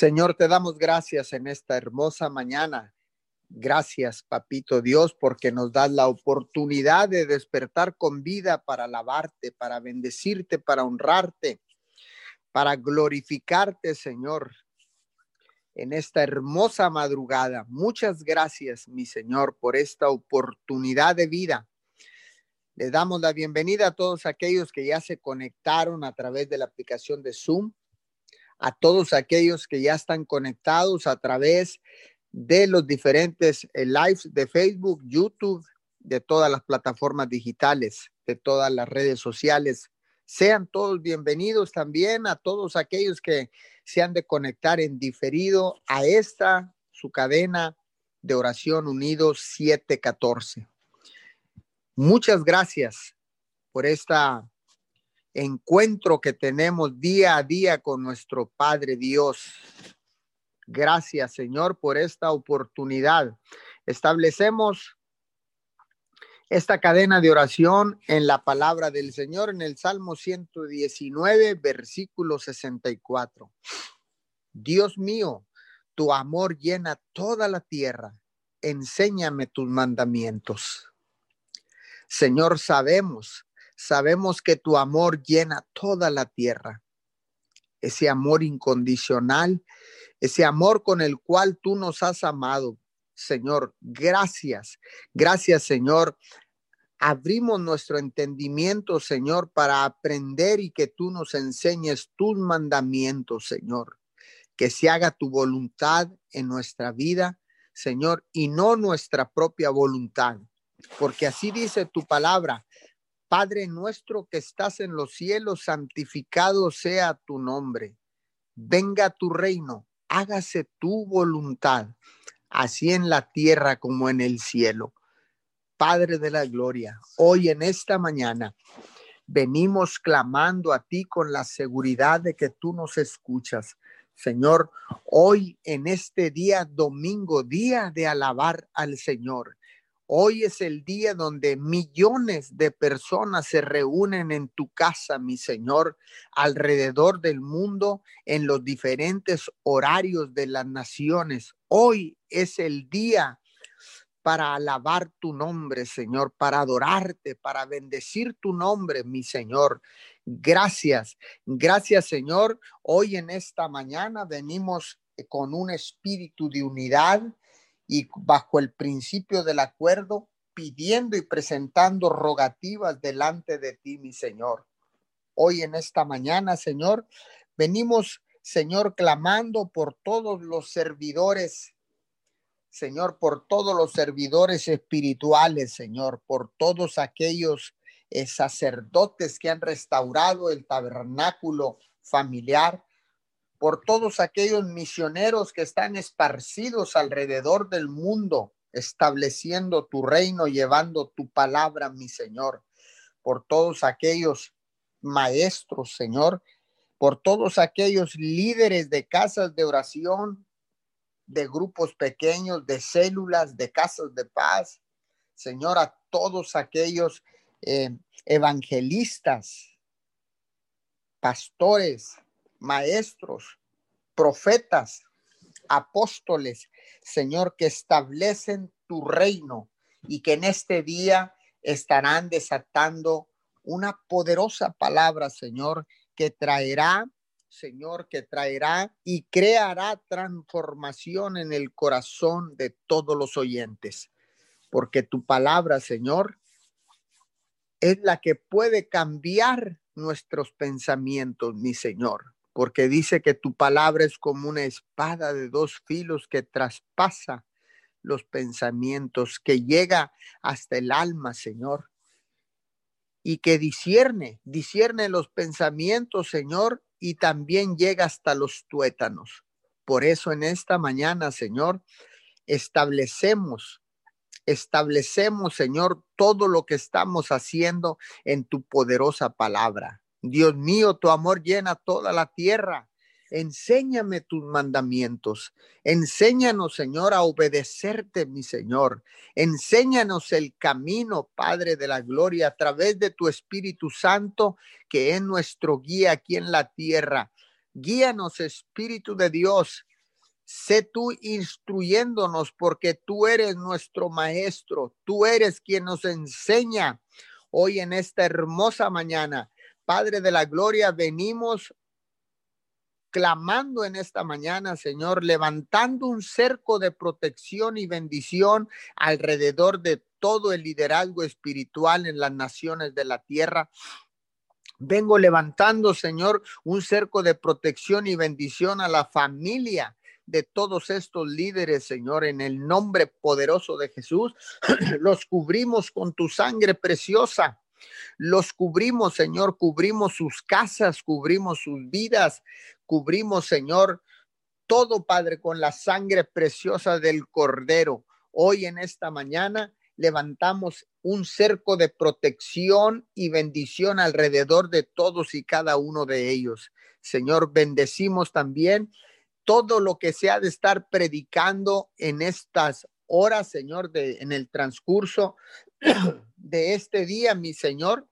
Señor, te damos gracias en esta hermosa mañana. Gracias, Papito Dios, porque nos das la oportunidad de despertar con vida para alabarte, para bendecirte, para honrarte, para glorificarte, Señor, en esta hermosa madrugada. Muchas gracias, mi Señor, por esta oportunidad de vida. Le damos la bienvenida a todos aquellos que ya se conectaron a través de la aplicación de Zoom a todos aquellos que ya están conectados a través de los diferentes eh, lives de Facebook, YouTube, de todas las plataformas digitales, de todas las redes sociales. Sean todos bienvenidos también a todos aquellos que se han de conectar en diferido a esta, su cadena de oración unidos 714. Muchas gracias por esta encuentro que tenemos día a día con nuestro Padre Dios. Gracias, Señor, por esta oportunidad. Establecemos esta cadena de oración en la palabra del Señor en el Salmo 119, versículo 64. Dios mío, tu amor llena toda la tierra. Enséñame tus mandamientos. Señor, sabemos Sabemos que tu amor llena toda la tierra. Ese amor incondicional, ese amor con el cual tú nos has amado. Señor, gracias. Gracias, Señor. Abrimos nuestro entendimiento, Señor, para aprender y que tú nos enseñes tus mandamientos, Señor. Que se haga tu voluntad en nuestra vida, Señor, y no nuestra propia voluntad. Porque así dice tu palabra, Padre nuestro que estás en los cielos, santificado sea tu nombre. Venga tu reino, hágase tu voluntad, así en la tierra como en el cielo. Padre de la gloria, hoy en esta mañana venimos clamando a ti con la seguridad de que tú nos escuchas. Señor, hoy en este día domingo, día de alabar al Señor, Hoy es el día donde millones de personas se reúnen en tu casa, mi Señor, alrededor del mundo, en los diferentes horarios de las naciones. Hoy es el día para alabar tu nombre, Señor, para adorarte, para bendecir tu nombre, mi Señor. Gracias, gracias, Señor. Hoy en esta mañana venimos con un espíritu de unidad, y bajo el principio del acuerdo, pidiendo y presentando rogativas delante de ti, mi Señor. Hoy en esta mañana, Señor, venimos, Señor, clamando por todos los servidores, Señor, por todos los servidores espirituales, Señor, por todos aquellos eh, sacerdotes que han restaurado el tabernáculo familiar, por todos aquellos misioneros que están esparcidos alrededor del mundo, estableciendo tu reino, llevando tu palabra, mi Señor, por todos aquellos maestros, Señor, por todos aquellos líderes de casas de oración, de grupos pequeños, de células, de casas de paz, Señor, a todos aquellos eh, evangelistas, pastores, maestros, profetas, apóstoles, Señor, que establecen tu reino y que en este día estarán desatando una poderosa palabra, Señor, que traerá, Señor, que traerá y creará transformación en el corazón de todos los oyentes. Porque tu palabra, Señor, es la que puede cambiar nuestros pensamientos, mi Señor porque dice que tu palabra es como una espada de dos filos que traspasa los pensamientos, que llega hasta el alma, Señor, y que discierne, discierne los pensamientos, Señor, y también llega hasta los tuétanos. Por eso en esta mañana, Señor, establecemos, establecemos, Señor, todo lo que estamos haciendo en tu poderosa palabra. Dios mío, tu amor llena toda la tierra. Enséñame tus mandamientos. Enséñanos, Señor, a obedecerte, mi Señor. Enséñanos el camino, Padre de la Gloria, a través de tu Espíritu Santo, que es nuestro guía aquí en la tierra. Guíanos, Espíritu de Dios. Sé tú instruyéndonos porque tú eres nuestro maestro. Tú eres quien nos enseña hoy en esta hermosa mañana. Padre de la Gloria, venimos clamando en esta mañana, Señor, levantando un cerco de protección y bendición alrededor de todo el liderazgo espiritual en las naciones de la tierra. Vengo levantando, Señor, un cerco de protección y bendición a la familia de todos estos líderes, Señor, en el nombre poderoso de Jesús. Los cubrimos con tu sangre preciosa. Los cubrimos, Señor, cubrimos sus casas, cubrimos sus vidas, cubrimos, Señor, todo, Padre, con la sangre preciosa del Cordero. Hoy en esta mañana levantamos un cerco de protección y bendición alrededor de todos y cada uno de ellos. Señor, bendecimos también todo lo que se ha de estar predicando en estas horas, Señor, de, en el transcurso de este día, mi Señor.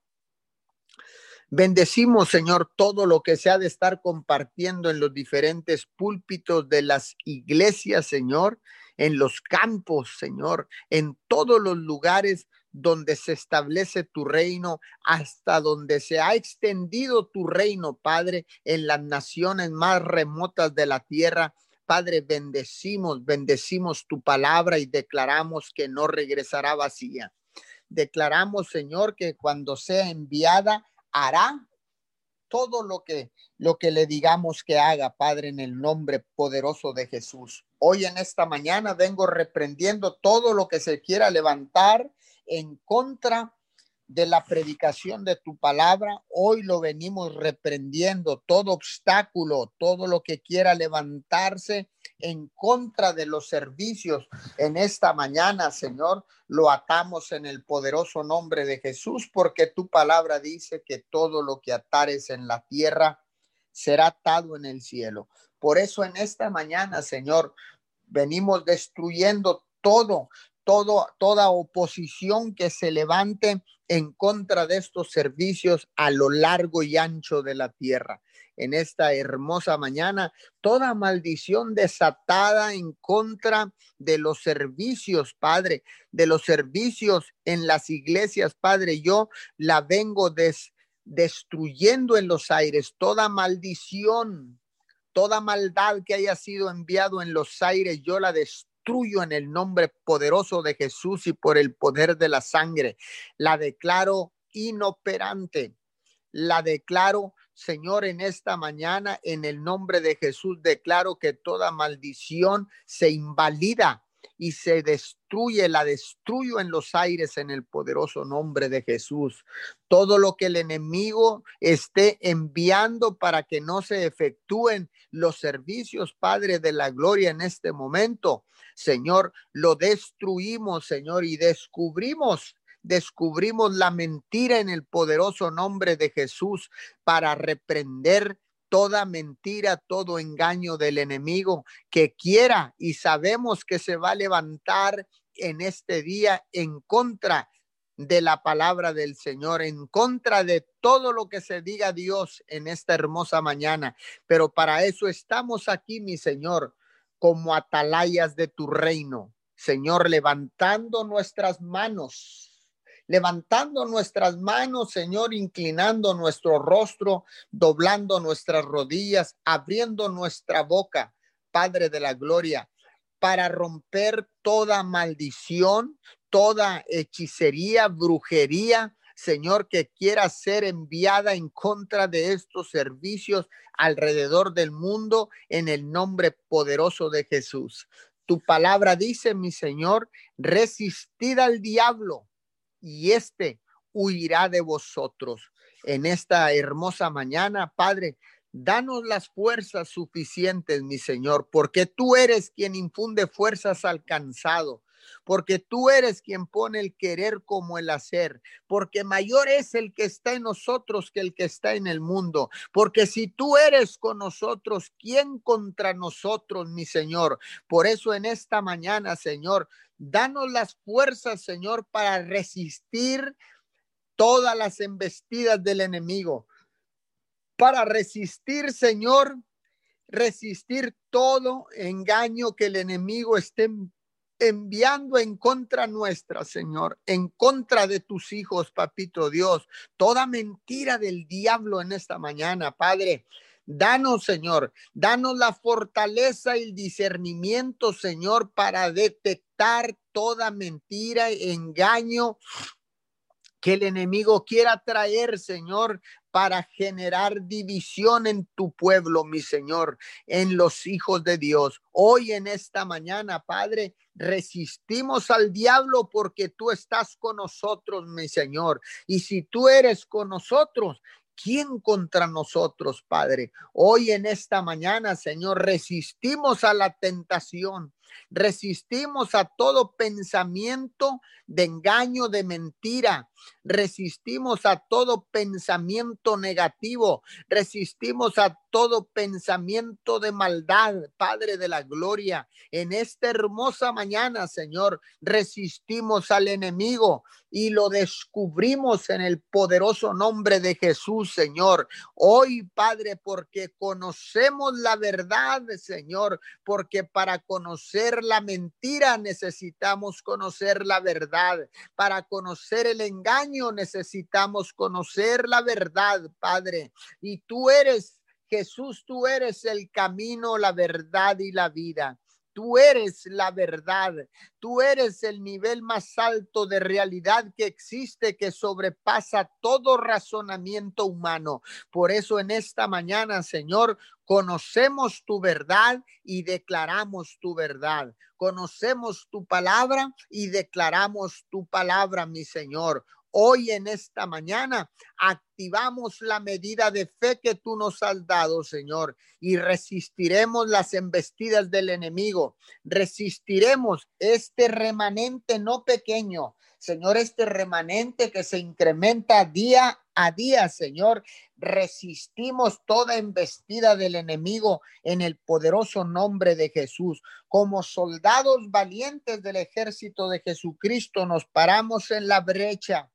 Bendecimos, Señor, todo lo que se ha de estar compartiendo en los diferentes púlpitos de las iglesias, Señor, en los campos, Señor, en todos los lugares donde se establece tu reino, hasta donde se ha extendido tu reino, Padre, en las naciones más remotas de la tierra. Padre, bendecimos, bendecimos tu palabra y declaramos que no regresará vacía. Declaramos, Señor, que cuando sea enviada, hará todo lo que lo que le digamos que haga, Padre, en el nombre poderoso de Jesús. Hoy en esta mañana vengo reprendiendo todo lo que se quiera levantar en contra de la predicación de tu palabra. Hoy lo venimos reprendiendo, todo obstáculo, todo lo que quiera levantarse en contra de los servicios en esta mañana, Señor, lo atamos en el poderoso nombre de Jesús, porque tu palabra dice que todo lo que atares en la tierra será atado en el cielo. Por eso en esta mañana, Señor, venimos destruyendo todo, todo, toda oposición que se levante en contra de estos servicios a lo largo y ancho de la tierra. En esta hermosa mañana, toda maldición desatada en contra de los servicios, Padre, de los servicios en las iglesias, Padre, yo la vengo destruyendo en los aires, toda maldición, toda maldad que haya sido enviado en los aires, yo la destruyo en el nombre poderoso de Jesús y por el poder de la sangre. La declaro inoperante. La declaro, Señor, en esta mañana, en el nombre de Jesús, declaro que toda maldición se invalida y se destruye, la destruyo en los aires en el poderoso nombre de Jesús. Todo lo que el enemigo esté enviando para que no se efectúen los servicios, Padre de la Gloria, en este momento, Señor, lo destruimos, Señor, y descubrimos descubrimos la mentira en el poderoso nombre de Jesús para reprender toda mentira, todo engaño del enemigo que quiera y sabemos que se va a levantar en este día en contra de la palabra del Señor, en contra de todo lo que se diga Dios en esta hermosa mañana. Pero para eso estamos aquí, mi Señor, como atalayas de tu reino. Señor, levantando nuestras manos, levantando nuestras manos, Señor, inclinando nuestro rostro, doblando nuestras rodillas, abriendo nuestra boca, Padre de la Gloria, para romper toda maldición, toda hechicería, brujería, Señor, que quiera ser enviada en contra de estos servicios alrededor del mundo en el nombre poderoso de Jesús. Tu palabra dice, mi Señor, resistid al diablo y éste huirá de vosotros. En esta hermosa mañana, Padre, danos las fuerzas suficientes, mi Señor, porque tú eres quien infunde fuerzas al cansado porque tú eres quien pone el querer como el hacer, porque mayor es el que está en nosotros que el que está en el mundo, porque si tú eres con nosotros, ¿quién contra nosotros, mi Señor? Por eso en esta mañana, Señor, danos las fuerzas, Señor, para resistir todas las embestidas del enemigo, para resistir, Señor, resistir todo engaño que el enemigo esté enviando en contra nuestra, Señor, en contra de tus hijos, papito Dios, toda mentira del diablo en esta mañana, Padre. Danos, Señor, danos la fortaleza y el discernimiento, Señor, para detectar toda mentira, engaño que el enemigo quiera traer, Señor, para generar división en tu pueblo, mi Señor, en los hijos de Dios. Hoy en esta mañana, Padre, resistimos al diablo porque tú estás con nosotros, mi Señor. Y si tú eres con nosotros, ¿Quién contra nosotros, Padre? Hoy en esta mañana, Señor, resistimos a la tentación, resistimos a todo pensamiento de engaño, de mentira, resistimos a todo pensamiento negativo, resistimos a todo pensamiento de maldad, Padre de la Gloria. En esta hermosa mañana, Señor, resistimos al enemigo y lo descubrimos en el poderoso nombre de Jesús, Señor. Hoy, Padre, porque conocemos la verdad, Señor, porque para conocer la mentira necesitamos conocer la verdad. Para conocer el engaño necesitamos conocer la verdad, Padre. Y tú eres Jesús, tú eres el camino, la verdad y la vida. Tú eres la verdad, tú eres el nivel más alto de realidad que existe, que sobrepasa todo razonamiento humano. Por eso en esta mañana, Señor, conocemos tu verdad y declaramos tu verdad. Conocemos tu palabra y declaramos tu palabra, mi Señor. Hoy en esta mañana activamos la medida de fe que tú nos has dado, Señor, y resistiremos las embestidas del enemigo. Resistiremos este remanente no pequeño, Señor, este remanente que se incrementa día a día, Señor. Resistimos toda embestida del enemigo en el poderoso nombre de Jesús. Como soldados valientes del ejército de Jesucristo, nos paramos en la brecha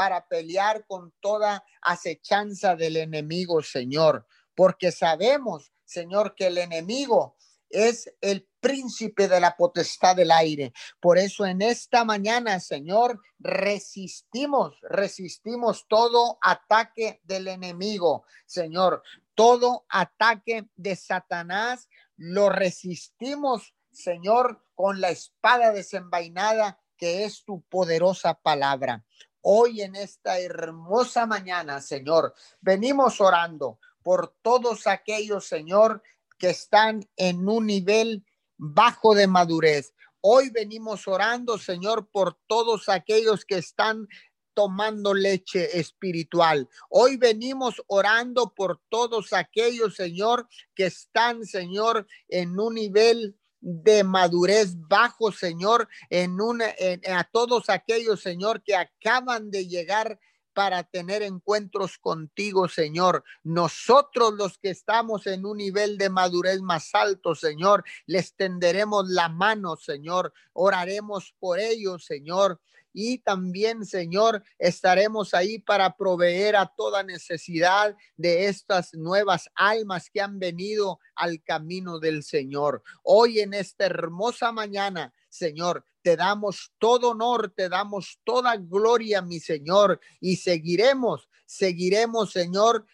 para pelear con toda acechanza del enemigo, Señor, porque sabemos, Señor, que el enemigo es el príncipe de la potestad del aire. Por eso en esta mañana, Señor, resistimos, resistimos todo ataque del enemigo, Señor, todo ataque de Satanás, lo resistimos, Señor, con la espada desenvainada que es tu poderosa palabra. Hoy en esta hermosa mañana, Señor, venimos orando por todos aquellos, Señor, que están en un nivel bajo de madurez. Hoy venimos orando, Señor, por todos aquellos que están tomando leche espiritual. Hoy venimos orando por todos aquellos, Señor, que están, Señor, en un nivel de madurez bajo, Señor, en una, a todos aquellos, Señor, que acaban de llegar para tener encuentros contigo, Señor. Nosotros los que estamos en un nivel de madurez más alto, Señor, les tenderemos la mano, Señor. Oraremos por ellos, Señor y también, Señor, estaremos ahí para proveer a toda necesidad de estas nuevas almas que han venido al camino del Señor. Hoy en esta hermosa mañana, Señor, te damos todo honor, te damos toda gloria, mi Señor, y seguiremos, seguiremos, Señor,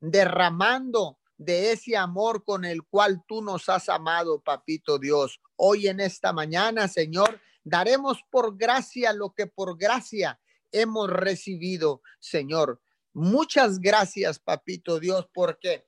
derramando de ese amor con el cual tú nos has amado, papito Dios. Hoy en esta mañana, Señor, Daremos por gracia lo que por gracia hemos recibido, Señor. Muchas gracias, papito Dios, porque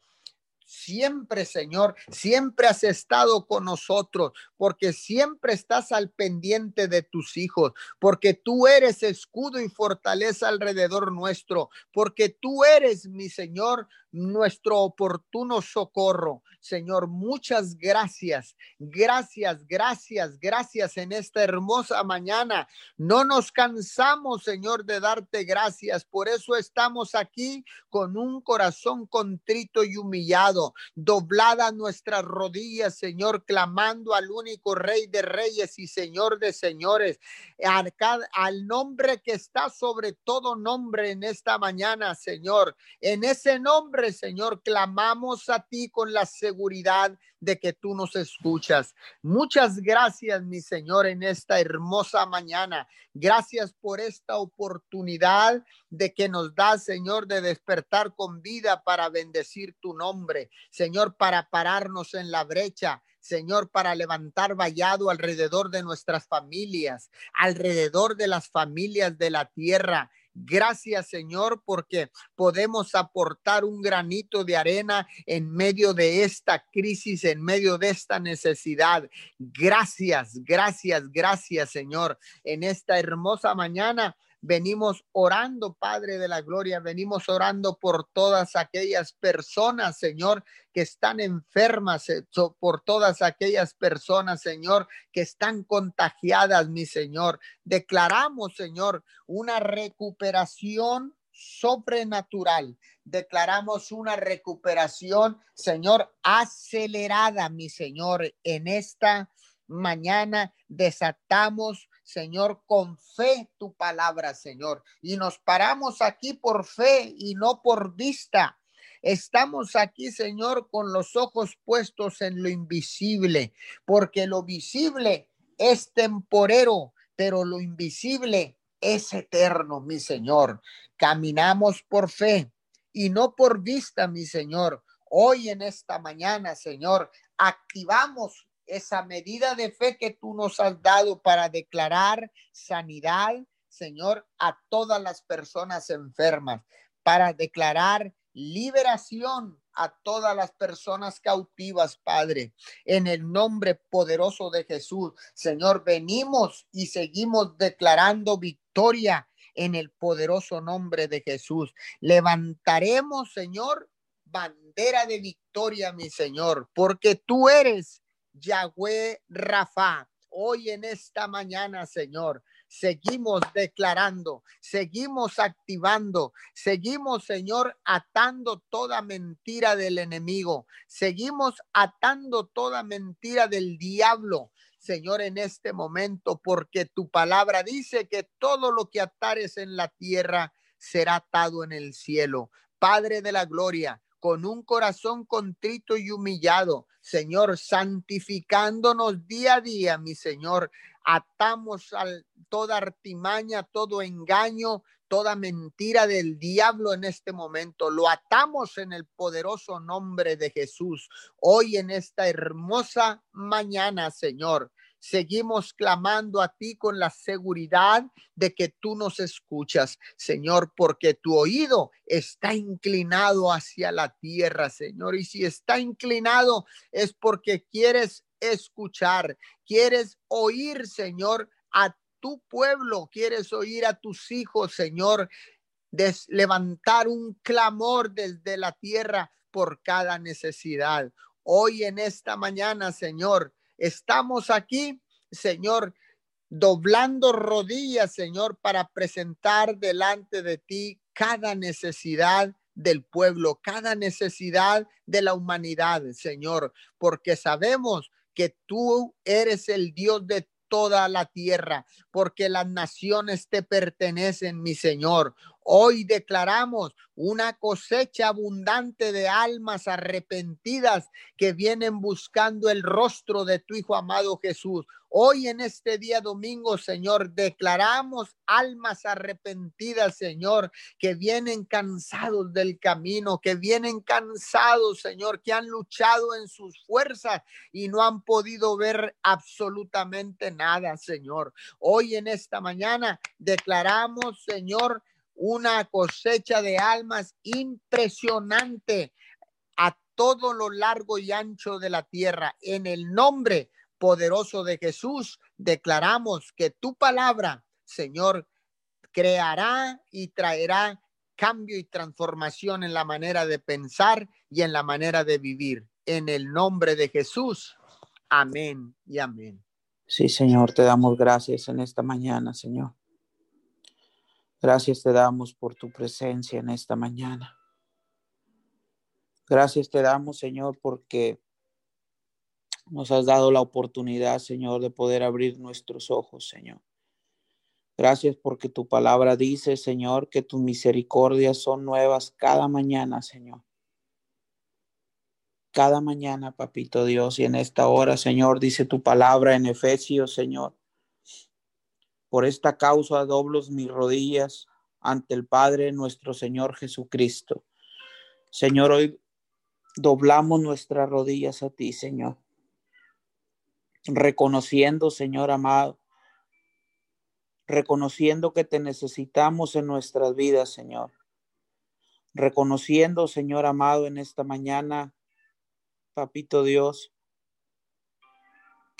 siempre, Señor, siempre has estado con nosotros, porque siempre estás al pendiente de tus hijos, porque tú eres escudo y fortaleza alrededor nuestro, porque tú eres, mi Señor, nuestro oportuno socorro. Señor, muchas gracias, gracias, gracias, gracias en esta hermosa mañana. No nos cansamos, Señor, de darte gracias. Por eso estamos aquí con un corazón contrito y humillado doblada nuestras rodillas, Señor, clamando al único Rey de Reyes y Señor de Señores, al, al nombre que está sobre todo nombre en esta mañana, Señor. En ese nombre, Señor, clamamos a ti con la seguridad de que tú nos escuchas. Muchas gracias, mi Señor, en esta hermosa mañana. Gracias por esta oportunidad de que nos da, Señor, de despertar con vida para bendecir tu nombre. Señor, para pararnos en la brecha. Señor, para levantar vallado alrededor de nuestras familias, alrededor de las familias de la tierra. Gracias, Señor, porque podemos aportar un granito de arena en medio de esta crisis, en medio de esta necesidad. Gracias, gracias, gracias, Señor. En esta hermosa mañana venimos orando, Padre de la Gloria, venimos orando por todas aquellas personas, Señor, que están enfermas, eh, por todas aquellas personas, Señor, que están contagiadas, mi Señor. Declaramos, Señor, una recuperación sobrenatural. Declaramos una recuperación, Señor, acelerada, mi Señor, en esta mañana desatamos Señor, con fe tu palabra, Señor. Y nos paramos aquí por fe y no por vista. Estamos aquí, Señor, con los ojos puestos en lo invisible, porque lo visible es temporero, pero lo invisible es eterno, mi Señor. Caminamos por fe y no por vista, mi Señor. Hoy en esta mañana, Señor, activamos esa medida de fe que tú nos has dado para declarar sanidad, Señor, a todas las personas enfermas, para declarar liberación a todas las personas cautivas, Padre, en el nombre poderoso de Jesús. Señor, venimos y seguimos declarando victoria en el poderoso nombre de Jesús. Levantaremos, Señor, bandera de victoria, mi Señor, porque tú eres Yahweh Rafa. Hoy en esta mañana, Señor, seguimos declarando, seguimos activando, seguimos, Señor, atando toda mentira del enemigo, seguimos atando toda mentira del diablo. Señor, en este momento, porque tu palabra dice que todo lo que atares en la tierra será atado en el cielo. Padre de la gloria, con un corazón contrito y humillado, Señor, santificándonos día a día, mi Señor. Atamos a toda artimaña, todo engaño, toda mentira del diablo en este momento. Lo atamos en el poderoso nombre de Jesús. Hoy en esta hermosa mañana, Señor. Seguimos clamando a ti con la seguridad de que tú nos escuchas, Señor, porque tu oído está inclinado hacia la tierra, Señor. Y si está inclinado es porque quieres escuchar, quieres oír, Señor, a tu pueblo, quieres oír a tus hijos, Señor, levantar un clamor desde la tierra por cada necesidad. Hoy en esta mañana, Señor, Estamos aquí, Señor, doblando rodillas, Señor, para presentar delante de ti cada necesidad del pueblo, cada necesidad de la humanidad, Señor, porque sabemos que tú eres el Dios de toda la tierra, porque las naciones te pertenecen, mi Señor. Hoy declaramos una cosecha abundante de almas arrepentidas que vienen buscando el rostro de tu Hijo amado Jesús. Hoy en este día domingo, Señor, declaramos almas arrepentidas, Señor, que vienen cansados del camino, que vienen cansados, Señor, que han luchado en sus fuerzas y no han podido ver absolutamente nada, Señor. Hoy en esta mañana declaramos, Señor, una cosecha de almas impresionante a todo lo largo y ancho de la tierra. En el nombre poderoso de Jesús, declaramos que tu palabra, Señor, creará y traerá cambio y transformación en la manera de pensar y en la manera de vivir. En el nombre de Jesús. Amén y amén. Sí, Señor, te damos gracias en esta mañana, Señor. Gracias te damos por tu presencia en esta mañana. Gracias te damos, Señor, porque nos has dado la oportunidad, Señor, de poder abrir nuestros ojos, Señor. Gracias porque tu palabra dice, Señor, que tus misericordias son nuevas cada mañana, Señor. Cada mañana, papito Dios, y en esta hora, Señor, dice tu palabra en Efesios, Señor. Por esta causa doblo mis rodillas ante el Padre nuestro Señor Jesucristo. Señor, hoy doblamos nuestras rodillas a ti, Señor. Reconociendo, Señor amado, reconociendo que te necesitamos en nuestras vidas, Señor. Reconociendo, Señor amado, en esta mañana, Papito Dios,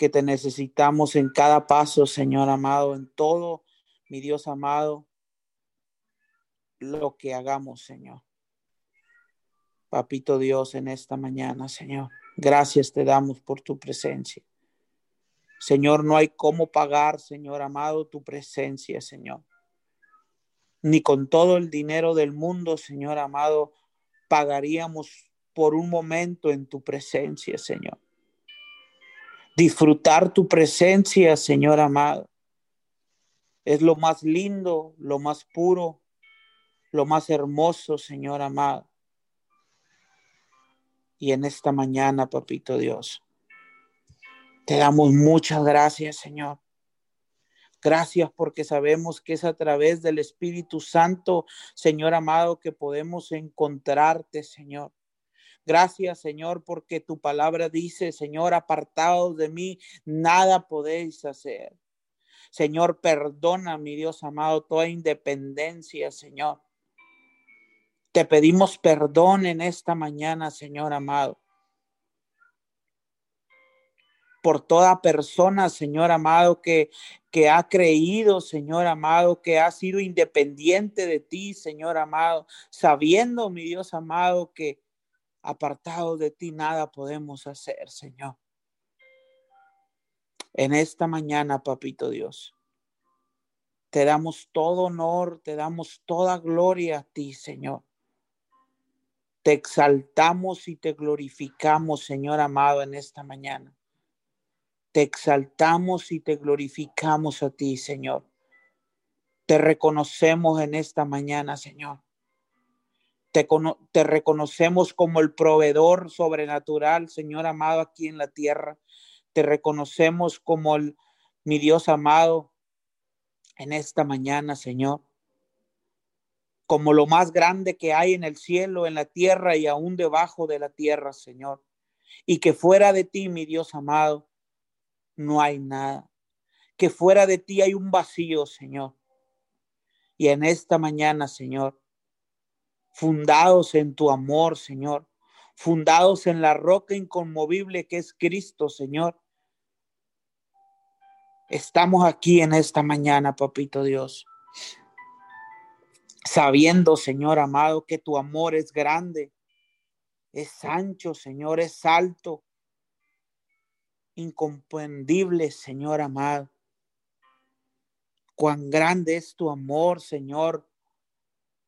que te necesitamos en cada paso, Señor amado, en todo, mi Dios amado, lo que hagamos, Señor. Papito Dios, en esta mañana, Señor, gracias te damos por tu presencia. Señor, no hay cómo pagar, Señor amado, tu presencia, Señor. Ni con todo el dinero del mundo, Señor amado, pagaríamos por un momento en tu presencia, Señor. Disfrutar tu presencia, Señor amado, es lo más lindo, lo más puro, lo más hermoso, Señor amado. Y en esta mañana, papito Dios, te damos muchas gracias, Señor. Gracias porque sabemos que es a través del Espíritu Santo, Señor amado, que podemos encontrarte, Señor. Gracias, Señor, porque tu palabra dice, Señor, apartados de mí, nada podéis hacer. Señor, perdona, mi Dios amado, toda independencia, Señor. Te pedimos perdón en esta mañana, Señor amado por toda persona, Señor amado, que, que ha creído, Señor amado, que ha sido independiente de ti, Señor amado, sabiendo, mi Dios amado, que apartado de ti nada podemos hacer, Señor. En esta mañana, papito Dios, te damos todo honor, te damos toda gloria a ti, Señor. Te exaltamos y te glorificamos, Señor amado, en esta mañana. Te exaltamos y te glorificamos a ti, Señor. Te reconocemos en esta mañana, Señor. Te, te, reconocemos como el proveedor sobrenatural, Señor amado, aquí en la tierra. Te reconocemos como el, mi Dios amado en esta mañana, Señor. Como lo más grande que hay en el cielo, en la tierra y aún debajo de la tierra, Señor. Y que fuera de ti, mi Dios amado, no hay nada. Que fuera de ti hay un vacío, Señor. Y en esta mañana, Señor, fundados en tu amor, Señor, fundados en la roca inconmovible que es Cristo, Señor. Estamos aquí en esta mañana, papito Dios, sabiendo, Señor amado, que tu amor es grande, es ancho, Señor, es alto, incomprendible, Señor amado. Cuán grande es tu amor, Señor.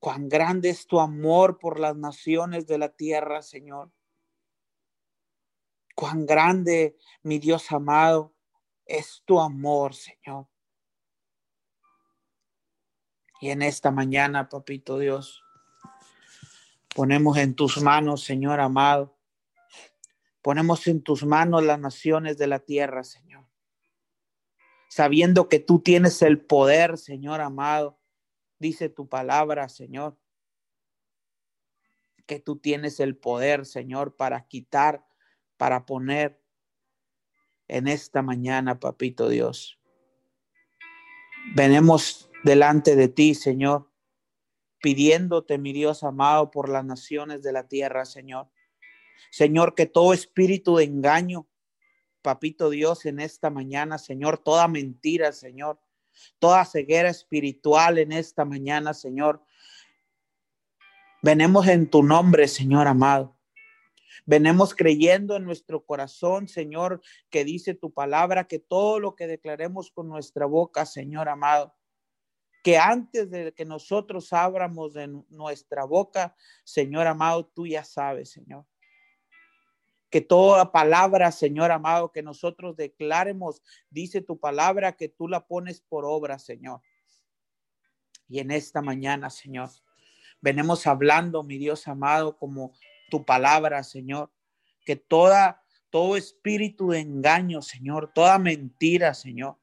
Cuán grande es tu amor por las naciones de la tierra, Señor. Cuán grande, mi Dios amado, es tu amor, Señor. Y en esta mañana, papito Dios, ponemos en tus manos, Señor amado, Ponemos en tus manos las naciones de la tierra, Señor. Sabiendo que tú tienes el poder, Señor amado. Dice tu palabra, Señor. Que tú tienes el poder, Señor, para quitar, para poner en esta mañana, papito Dios. Venemos delante de ti, Señor, pidiéndote, mi Dios amado, por las naciones de la tierra, Señor. Señor, que todo espíritu de engaño, papito Dios, en esta mañana, Señor, toda mentira, Señor, toda ceguera espiritual en esta mañana, Señor. Venemos en tu nombre, Señor amado. Venemos creyendo en nuestro corazón, Señor, que dice tu palabra, que todo lo que declaremos con nuestra boca, Señor amado, que antes de que nosotros abramos de nuestra boca, Señor amado, tú ya sabes, Señor. Que toda palabra, Señor amado, que nosotros declaremos, dice tu palabra, que tú la pones por obra, Señor. Y en esta mañana, Señor, venimos hablando, mi Dios amado, como tu palabra, Señor, que toda, todo espíritu de engaño, Señor, toda mentira, Señor,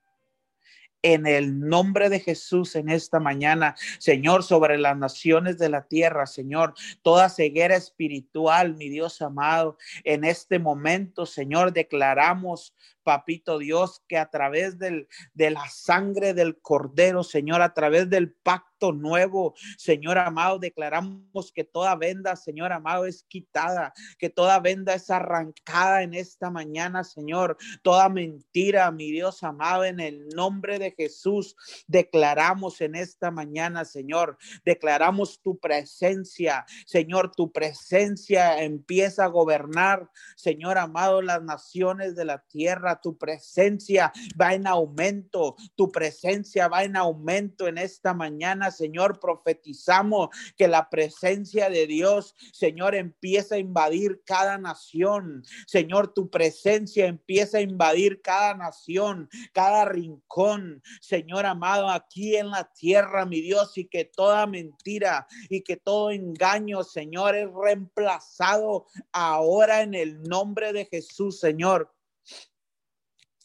en el nombre de Jesús en esta mañana, Señor, sobre las naciones de la tierra, Señor, toda ceguera espiritual, mi Dios amado, en este momento, Señor, declaramos, papito Dios, que a través del, de la sangre del cordero, Señor, a través del pacto, nuevo, Señor amado. Declaramos que toda venda, Señor amado, es quitada, que toda venda es arrancada en esta mañana, Señor. Toda mentira, mi Dios amado, en el nombre de Jesús, declaramos en esta mañana, Señor. Declaramos tu presencia, Señor, tu presencia empieza a gobernar, Señor amado, las naciones de la tierra. Tu presencia va en aumento, tu presencia va en aumento en esta mañana, Señor, profetizamos que la presencia de Dios, Señor, empieza a invadir cada nación. Señor, tu presencia empieza a invadir cada nación, cada rincón. Señor amado, aquí en la tierra, mi Dios, y que toda mentira y que todo engaño, Señor, es reemplazado ahora en el nombre de Jesús, Señor.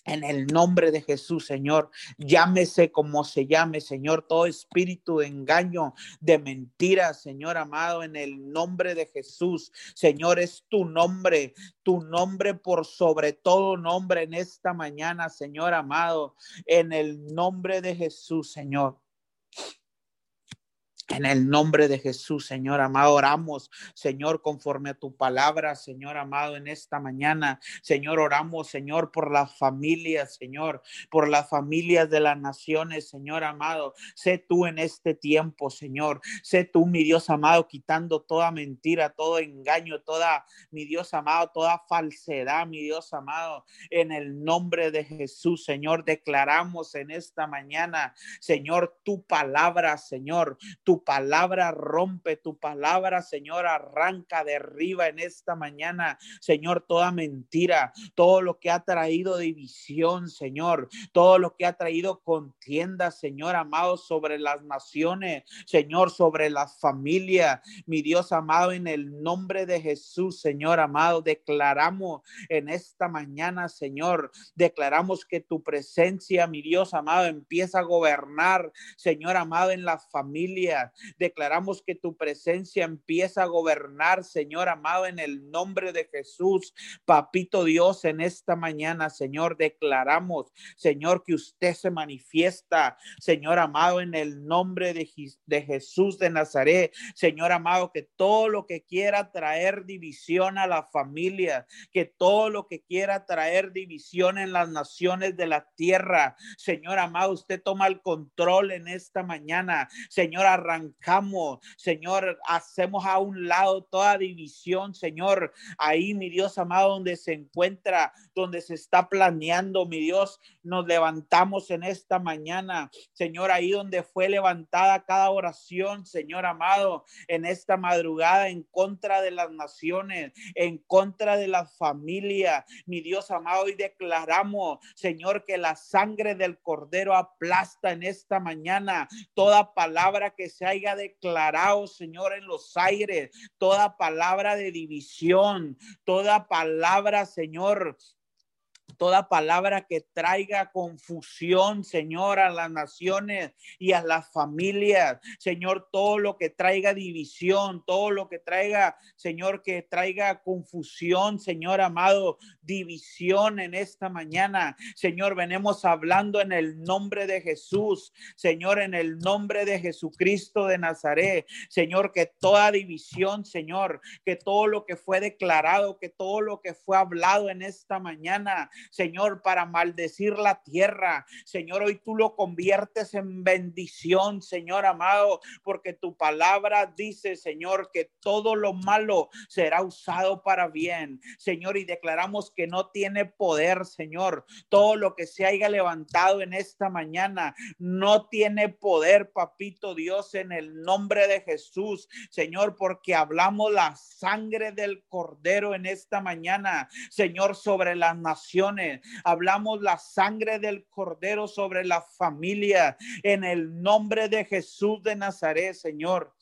En el nombre de Jesús, Señor, llámese como se llame, Señor, todo espíritu de engaño, de mentira, Señor amado, en el nombre de Jesús, Señor, es tu nombre, tu nombre por sobre todo nombre en esta mañana, Señor amado, en el nombre de Jesús, Señor. En el nombre de Jesús, Señor amado, oramos, Señor, conforme a tu palabra, Señor amado, en esta mañana. Señor, oramos, Señor, por las familias, Señor, por las familias de las naciones, Señor amado. Sé tú en este tiempo, Señor. Sé tú, mi Dios amado, quitando toda mentira, todo engaño, toda, mi Dios amado, toda falsedad, mi Dios amado. En el nombre de Jesús, Señor, declaramos en esta mañana, Señor, tu palabra, Señor, tu tu palabra rompe, tu palabra, Señor, arranca, derriba en esta mañana, Señor, toda mentira, todo lo que ha traído división, Señor, todo lo que ha traído contienda, Señor amado, sobre las naciones, Señor, sobre las familias, mi Dios amado, en el nombre de Jesús, Señor amado, declaramos en esta mañana, Señor, declaramos que tu presencia, mi Dios amado, empieza a gobernar, Señor amado, en las familias Declaramos que tu presencia empieza a gobernar, Señor amado, en el nombre de Jesús. Papito Dios, en esta mañana, Señor, declaramos, Señor, que usted se manifiesta, Señor amado, en el nombre de, de Jesús de Nazaret. Señor amado, que todo lo que quiera traer división a la familia, que todo lo que quiera traer división en las naciones de la tierra, Señor amado, usted toma el control en esta mañana. Señor, arrancamos, Señor, hacemos a un lado toda división, Señor, ahí, mi Dios amado, donde se encuentra, donde se está planeando, mi Dios, nos levantamos en esta mañana, Señor, ahí donde fue levantada cada oración, Señor amado, en esta madrugada en contra de las naciones, en contra de la familia, mi Dios amado, y declaramos, Señor, que la sangre del cordero aplasta en esta mañana toda palabra que se haya declarado, Señor, en los aires, toda palabra de división, toda palabra, Señor, toda palabra que traiga confusión, Señor, a las naciones y a las familias. Señor, todo lo que traiga división, todo lo que traiga, Señor, que traiga confusión, Señor amado, división en esta mañana. Señor, venimos hablando en el nombre de Jesús, Señor, en el nombre de Jesucristo de Nazaret. Señor, que toda división, Señor, que todo lo que fue declarado, que todo lo que fue hablado en esta mañana, Señor, para maldecir la tierra. Señor, hoy tú lo conviertes en bendición, Señor amado, porque tu palabra dice, Señor, que todo lo malo será usado para bien. Señor, y declaramos que no tiene poder, Señor. Todo lo que se haya levantado en esta mañana no tiene poder, papito Dios, en el nombre de Jesús, Señor, porque hablamos la sangre del cordero en esta mañana, Señor, sobre las naciones. Hablamos la sangre del cordero sobre la familia en el nombre de Jesús de Nazaret, Señor.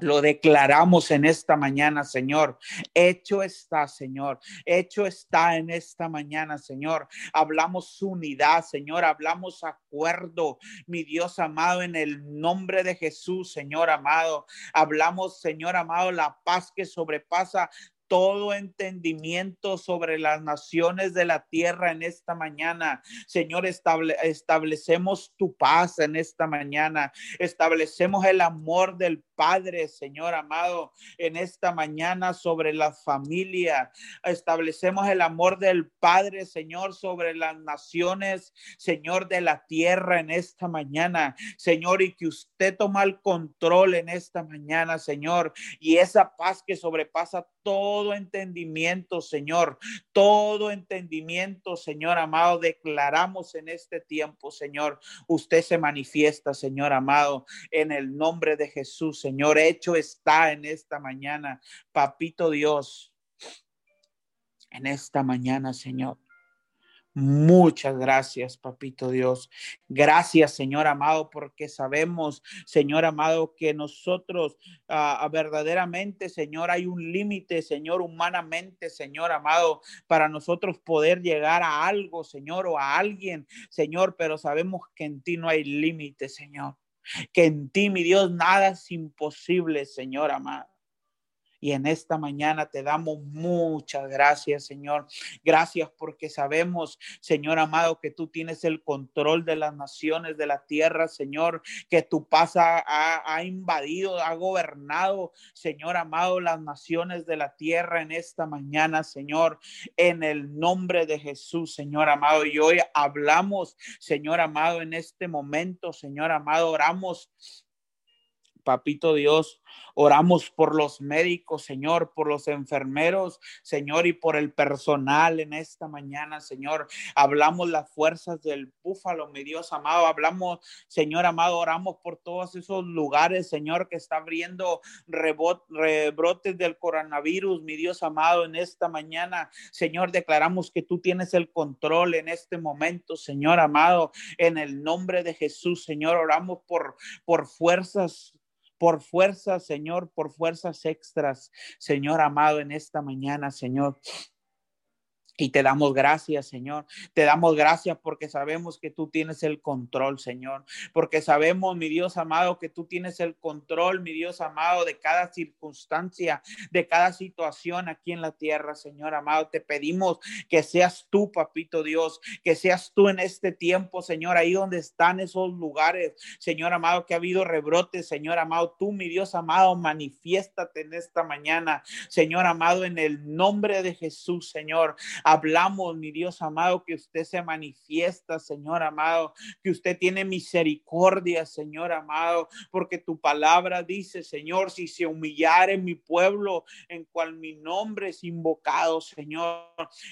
Lo declaramos en esta mañana, Señor. Hecho está, Señor. Hecho está en esta mañana, Señor. Hablamos unidad, Señor. Hablamos acuerdo, mi Dios amado, en el nombre de Jesús, Señor amado. Hablamos, Señor amado, la paz que sobrepasa todo entendimiento sobre las naciones de la tierra en esta mañana. Señor, establecemos tu paz en esta mañana. Establecemos el amor del Padre, Señor amado, en esta mañana sobre la familia. Establecemos el amor del Padre, Señor, sobre las naciones, Señor, de la tierra en esta mañana. Señor, y que usted toma el control en esta mañana, Señor. Y esa paz que sobrepasa todo entendimiento, Señor, todo entendimiento, Señor amado, declaramos en este tiempo, Señor, usted se manifiesta, Señor amado, en el nombre de Jesús, Señor, hecho está en esta mañana, papito Dios, en esta mañana, Señor. Muchas gracias, papito Dios. Gracias, Señor amado, porque sabemos, Señor amado, que nosotros uh, verdaderamente, Señor, hay un límite, Señor, humanamente, Señor amado, para nosotros poder llegar a algo, Señor, o a alguien, Señor, pero sabemos que en ti no hay límite, Señor. Que en ti, mi Dios, nada es imposible, Señor amado. Y en esta mañana te damos muchas gracias, Señor. Gracias porque sabemos, Señor amado, que tú tienes el control de las naciones de la tierra, Señor, que tu paz ha, ha, invadido, ha gobernado, Señor amado, las naciones de la tierra en esta mañana, Señor, en el nombre de Jesús, Señor amado. Y hoy hablamos, Señor amado, en este momento, Señor amado, oramos Papito Dios, oramos por los médicos, Señor, por los enfermeros, Señor, y por el personal en esta mañana, Señor. Hablamos las fuerzas del búfalo, mi Dios amado. Hablamos, Señor amado, oramos por todos esos lugares, Señor, que está abriendo rebrotes del coronavirus, mi Dios amado, en esta mañana. Señor, declaramos que tú tienes el control en este momento, Señor amado, en el nombre de Jesús, Señor. Oramos por, por fuerzas por fuerzas, Señor, por fuerzas extras, Señor amado, en esta mañana, Señor. Y te damos gracias, Señor. Te damos gracias porque sabemos que tú tienes el control, Señor. Porque sabemos, mi Dios amado, que tú tienes el control, mi Dios amado, de cada circunstancia, de cada situación aquí en la tierra, Señor amado. Te pedimos que seas tú, papito Dios, que seas tú en este tiempo, Señor, ahí donde están esos lugares, Señor amado, que ha habido rebrotes, Señor amado. Tú, mi Dios amado, manifiéstate en esta mañana, Señor amado, en el nombre de Jesús, Señor. Hablamos, mi Dios amado, que usted se manifiesta, Señor amado, que usted tiene misericordia, Señor amado, porque tu palabra dice, Señor, si se humillare mi pueblo en cual mi nombre es invocado, Señor.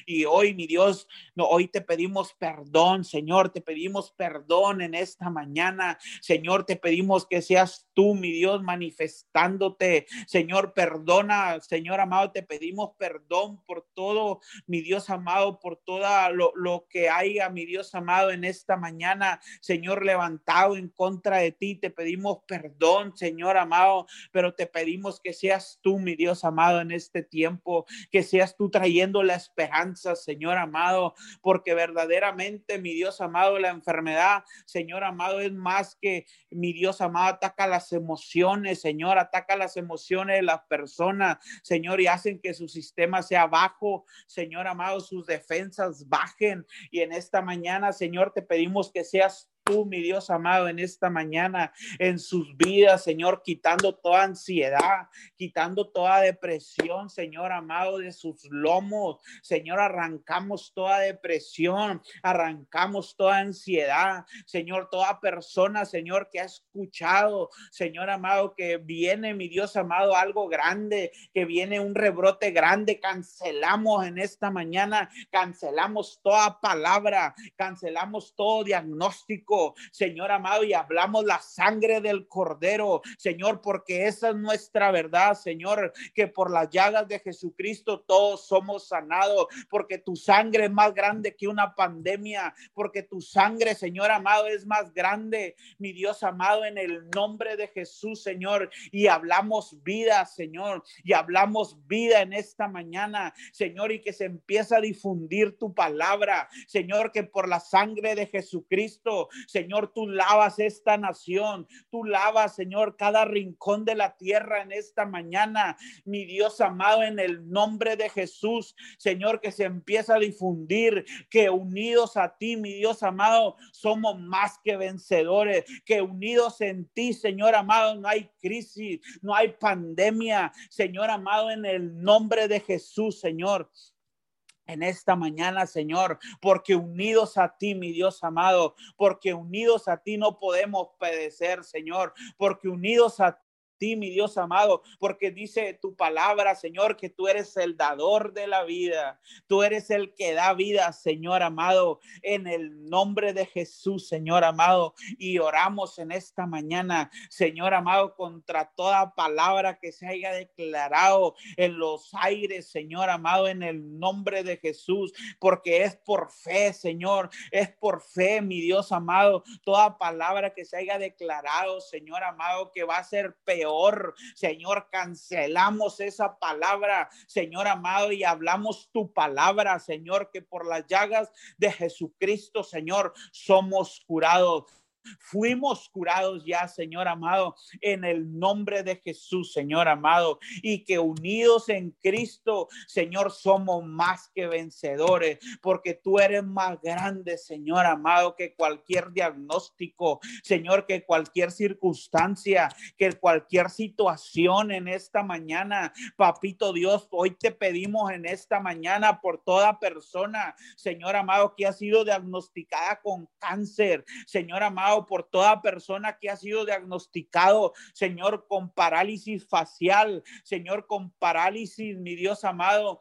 Y hoy, mi Dios, no, hoy te pedimos perdón, Señor, te pedimos perdón en esta mañana, Señor, te pedimos que seas tú, mi Dios, manifestándote, Señor, perdona, Señor amado, te pedimos perdón por todo, mi Dios amado, por todo lo, lo que haya, mi Dios amado, en esta mañana, Señor, levantado en contra de ti. Te pedimos perdón, Señor amado, pero te pedimos que seas tú, mi Dios amado, en este tiempo, que seas tú trayendo la esperanza, Señor amado, porque verdaderamente, mi Dios amado, la enfermedad, Señor amado, es más que mi Dios amado, ataca las emociones, Señor, ataca las emociones de las personas, Señor, y hacen que su sistema sea bajo, Señor amado sus defensas bajen. Y en esta mañana, Señor, te pedimos que seas tú, mi Dios amado, en esta mañana, en sus vidas, Señor, quitando toda ansiedad, quitando toda depresión, Señor amado, de sus lomos. Señor, arrancamos toda depresión, arrancamos toda ansiedad. Señor, toda persona, Señor, que ha escuchado, Señor amado, que viene, mi Dios amado, algo grande, que viene un rebrote grande, cancelamos en esta mañana, cancelamos toda palabra, cancelamos todo diagnóstico, Señor amado, y hablamos la sangre del cordero, Señor, porque esa es nuestra verdad, Señor, que por las llagas de Jesucristo todos somos sanados, porque tu sangre es más grande que una pandemia, porque tu sangre, Señor amado, es más grande, mi Dios amado, en el nombre de Jesús, Señor, y hablamos vida, Señor, y hablamos vida en esta mañana, Señor, y que se empieza a difundir tu palabra, Señor, que por la sangre de Jesucristo, Señor, tú lavas esta nación, tú lavas, Señor, cada rincón de la tierra en esta mañana, mi Dios amado, en el nombre de Jesús, Señor, que se empieza a difundir, que unidos a ti, mi Dios amado, somos más que vencedores, que unidos en ti, Señor amado, no hay crisis, no hay pandemia, Señor amado, en el nombre de Jesús, Señor en esta mañana, Señor, porque unidos a ti, mi Dios amado, porque unidos a ti no podemos pedecer, Señor, porque unidos a ti, mi Dios amado, porque dice tu palabra, Señor, que tú eres el dador de la vida, tú eres el que da vida, Señor amado, en el nombre de Jesús, Señor amado, y oramos en esta mañana, Señor amado, contra toda palabra que se haya declarado en los aires, Señor amado, en el nombre de Jesús, porque es por fe, Señor, es por fe, mi Dios amado, toda palabra que se haya declarado, Señor amado, que va a ser peor Señor, cancelamos esa palabra, Señor amado, y hablamos tu palabra, Señor, que por las llagas de Jesucristo, Señor, somos curados. Fuimos curados ya, Señor amado, en el nombre de Jesús, Señor amado, y que unidos en Cristo, Señor, somos más que vencedores, porque tú eres más grande, Señor amado, que cualquier diagnóstico, Señor, que cualquier circunstancia, que cualquier situación en esta mañana, papito Dios, hoy te pedimos en esta mañana por toda persona, Señor amado, que ha sido diagnosticada con cáncer, Señor amado, por toda persona que ha sido diagnosticado, Señor, con parálisis facial, Señor, con parálisis, mi Dios amado,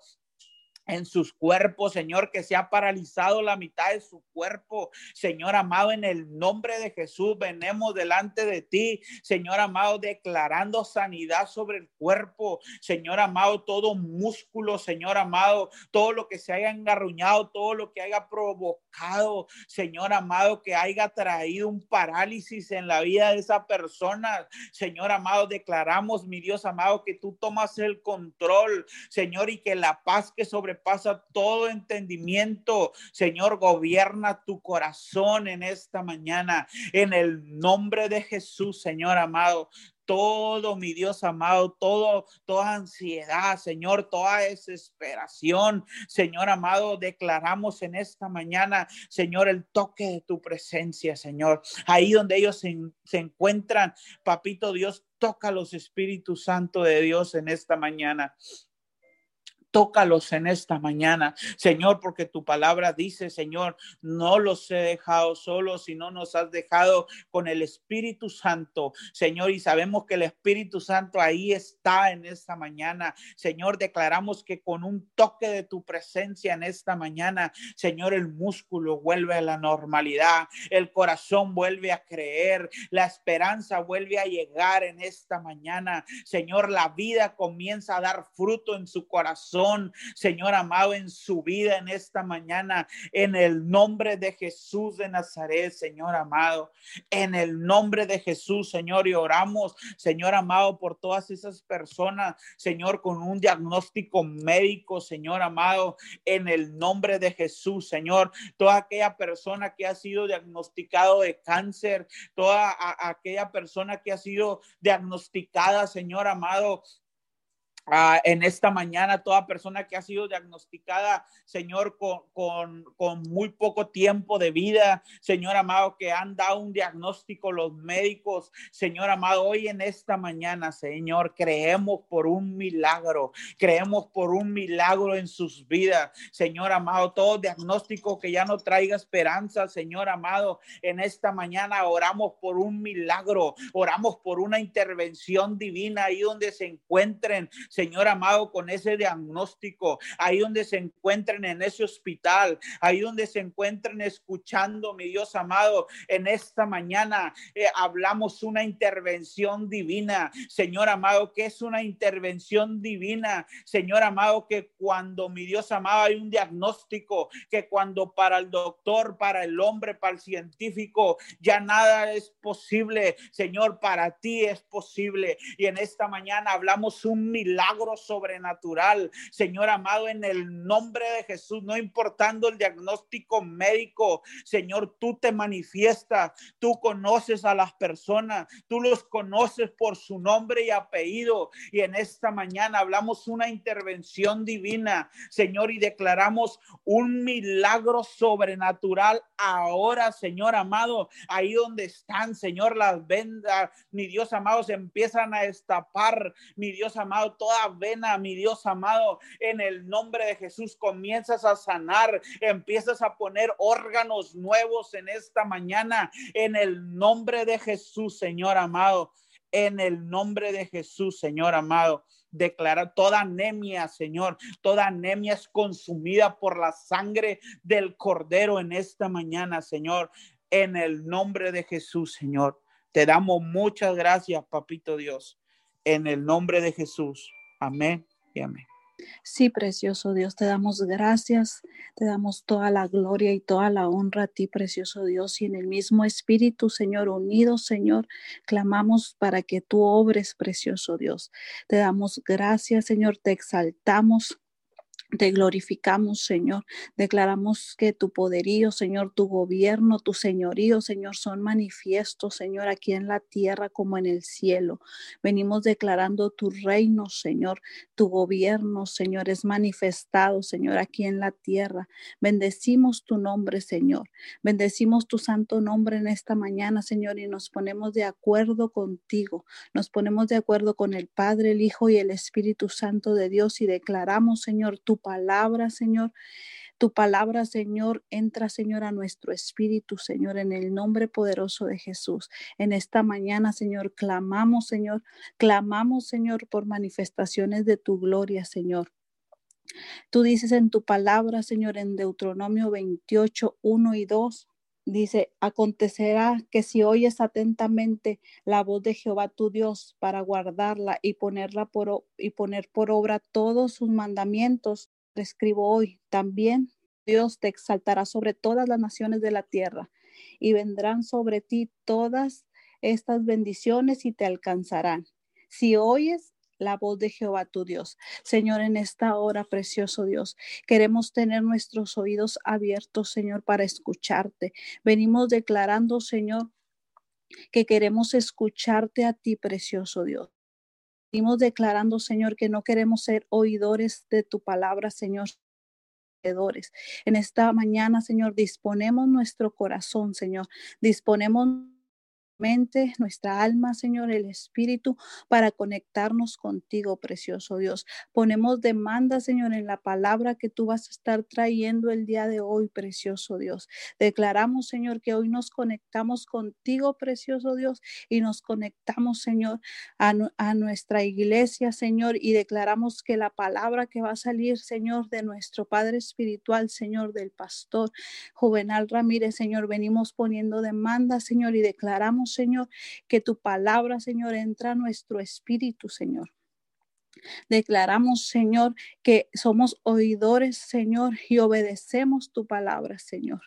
en sus cuerpos, Señor, que se ha paralizado la mitad de su cuerpo. Señor amado, en el nombre de Jesús, venemos delante de ti, Señor amado, declarando sanidad sobre el cuerpo. Señor amado, todo músculo, Señor amado, todo lo que se haya engarruñado, todo lo que haya provocado, Señor amado, que haya traído un parálisis en la vida de esa persona. Señor amado, declaramos, mi Dios amado, que tú tomas el control, Señor, y que la paz que sobre pasa todo entendimiento. Señor, gobierna tu corazón en esta mañana. En el nombre de Jesús, Señor amado todo, mi Dios amado, todo, toda ansiedad, Señor, toda desesperación, Señor amado, declaramos en esta mañana, Señor, el toque de tu presencia, Señor. Ahí donde ellos se, se encuentran, papito Dios, toca los Espíritus Santo de Dios en esta mañana. Tócalos en esta mañana, Señor, porque tu palabra dice, Señor, no los he dejado solos, sino nos has dejado con el Espíritu Santo, Señor, y sabemos que el Espíritu Santo ahí está en esta mañana. Señor, declaramos que con un toque de tu presencia en esta mañana, Señor, el músculo vuelve a la normalidad, el corazón vuelve a creer, la esperanza vuelve a llegar en esta mañana. Señor, la vida comienza a dar fruto en su corazón Señor amado, en su vida en esta mañana, en el nombre de Jesús de Nazaret, Señor amado, en el nombre de Jesús, Señor, y oramos, Señor amado, por todas esas personas, Señor, con un diagnóstico médico, Señor amado, en el nombre de Jesús, Señor, toda aquella persona que ha sido diagnosticado de cáncer, toda aquella persona que ha sido diagnosticada, Señor amado, Ah, en esta mañana, toda persona que ha sido diagnosticada, Señor, con, con, muy poco tiempo de vida, Señor amado, que han dado un diagnóstico los médicos, Señor amado, hoy en esta mañana, Señor, creemos por un milagro, creemos por un milagro en sus vidas, Señor amado, todo diagnóstico que ya no traiga esperanza, Señor amado, en esta mañana oramos por un milagro, oramos por una intervención divina ahí donde se encuentren, Señor amado, con ese diagnóstico, ahí donde se encuentren en ese hospital, ahí donde se encuentren escuchando, mi Dios amado, en esta mañana eh, hablamos una intervención divina, Señor amado, que es una intervención divina, Señor amado, que cuando mi Dios amado hay un diagnóstico, que cuando para el doctor, para el hombre, para el científico, ya nada es posible, Señor, para ti es posible. Y en esta mañana hablamos un milagro sobrenatural. Señor amado, en el nombre de Jesús, no importando el diagnóstico médico, Señor, tú te manifiestas, tú conoces a las personas, tú los conoces por su nombre y apellido. Y en esta mañana hablamos una intervención divina, Señor, y declaramos un milagro sobrenatural ahora, Señor amado, ahí donde están, Señor, las vendas, mi Dios amado, se empiezan a destapar, mi Dios amado, toda vena, mi Dios amado, en el nombre de Jesús comienzas a sanar, empiezas a poner órganos nuevos en esta mañana, en el nombre de Jesús, Señor amado, en el nombre de Jesús, Señor amado declara toda anemia, Señor. Toda anemia es consumida por la sangre del Cordero en esta mañana, Señor. En el nombre de Jesús, Señor. Te damos muchas gracias, Papito Dios. En el nombre de Jesús. Amén y amén. Sí, precioso Dios, te damos gracias, te damos toda la gloria y toda la honra a ti, precioso Dios, y en el mismo Espíritu, Señor, unidos, Señor, clamamos para que tú obres, precioso Dios. Te damos gracias, Señor, te exaltamos. Te glorificamos, Señor. Declaramos que tu poderío, Señor, tu gobierno, tu señorío, Señor, son manifiestos, Señor, aquí en la tierra como en el cielo. Venimos declarando tu reino, Señor, tu gobierno, Señor, es manifestado, Señor, aquí en la tierra. Bendecimos tu nombre, Señor. Bendecimos tu santo nombre en esta mañana, Señor, y nos ponemos de acuerdo contigo. Nos ponemos de acuerdo con el Padre, el Hijo y el Espíritu Santo de Dios y declaramos, Señor, tu palabra, Señor. Tu palabra, Señor, entra, Señor, a nuestro espíritu, Señor, en el nombre poderoso de Jesús. En esta mañana, Señor, clamamos, Señor, clamamos, Señor, por manifestaciones de tu gloria, Señor. Tú dices en tu palabra, Señor, en Deuteronomio 28, 1 y 2, dice, acontecerá que si oyes atentamente la voz de Jehová tu Dios para guardarla y ponerla por y poner por obra todos sus mandamientos, te escribo hoy, también Dios te exaltará sobre todas las naciones de la tierra y vendrán sobre ti todas estas bendiciones y te alcanzarán. Si oyes la voz de Jehová tu Dios. Señor, en esta hora, precioso Dios, queremos tener nuestros oídos abiertos, Señor, para escucharte. Venimos declarando, Señor, que queremos escucharte a ti, precioso Dios. Venimos declarando, Señor, que no queremos ser oidores de tu palabra, Señor. En esta mañana, Señor, disponemos nuestro corazón, Señor. Disponemos mente, nuestra alma, Señor, el Espíritu, para conectarnos contigo, precioso Dios. Ponemos demanda, Señor, en la palabra que tú vas a estar trayendo el día de hoy, precioso Dios. Declaramos, Señor, que hoy nos conectamos contigo, precioso Dios, y nos conectamos, Señor, a, a nuestra iglesia, Señor, y declaramos que la palabra que va a salir, Señor, de nuestro Padre Espiritual, Señor, del pastor Juvenal Ramírez, Señor, venimos poniendo demanda, Señor, y declaramos Señor, que tu palabra, Señor, entra a nuestro espíritu, Señor. Declaramos, Señor, que somos oidores, Señor, y obedecemos tu palabra, Señor.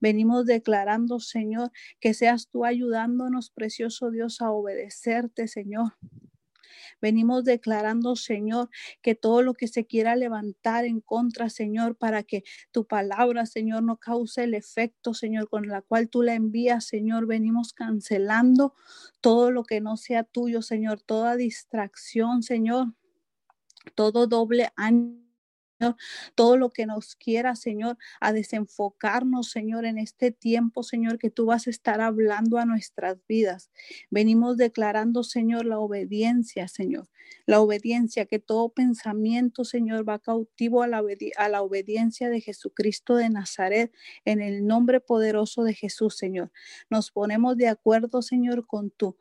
Venimos declarando, Señor, que seas tú ayudándonos, precioso Dios, a obedecerte, Señor. Venimos declarando, Señor, que todo lo que se quiera levantar en contra, Señor, para que tu palabra, Señor, no cause el efecto, Señor, con la cual tú la envías, Señor, venimos cancelando todo lo que no sea tuyo, Señor, toda distracción, Señor todo doble año todo lo que nos quiera, Señor, a desenfocarnos, Señor, en este tiempo, Señor, que tú vas a estar hablando a nuestras vidas. Venimos declarando, Señor, la obediencia, Señor, la obediencia, que todo pensamiento, Señor, va cautivo a la, a la obediencia de Jesucristo de Nazaret, en el nombre poderoso de Jesús, Señor. Nos ponemos de acuerdo, Señor, con tu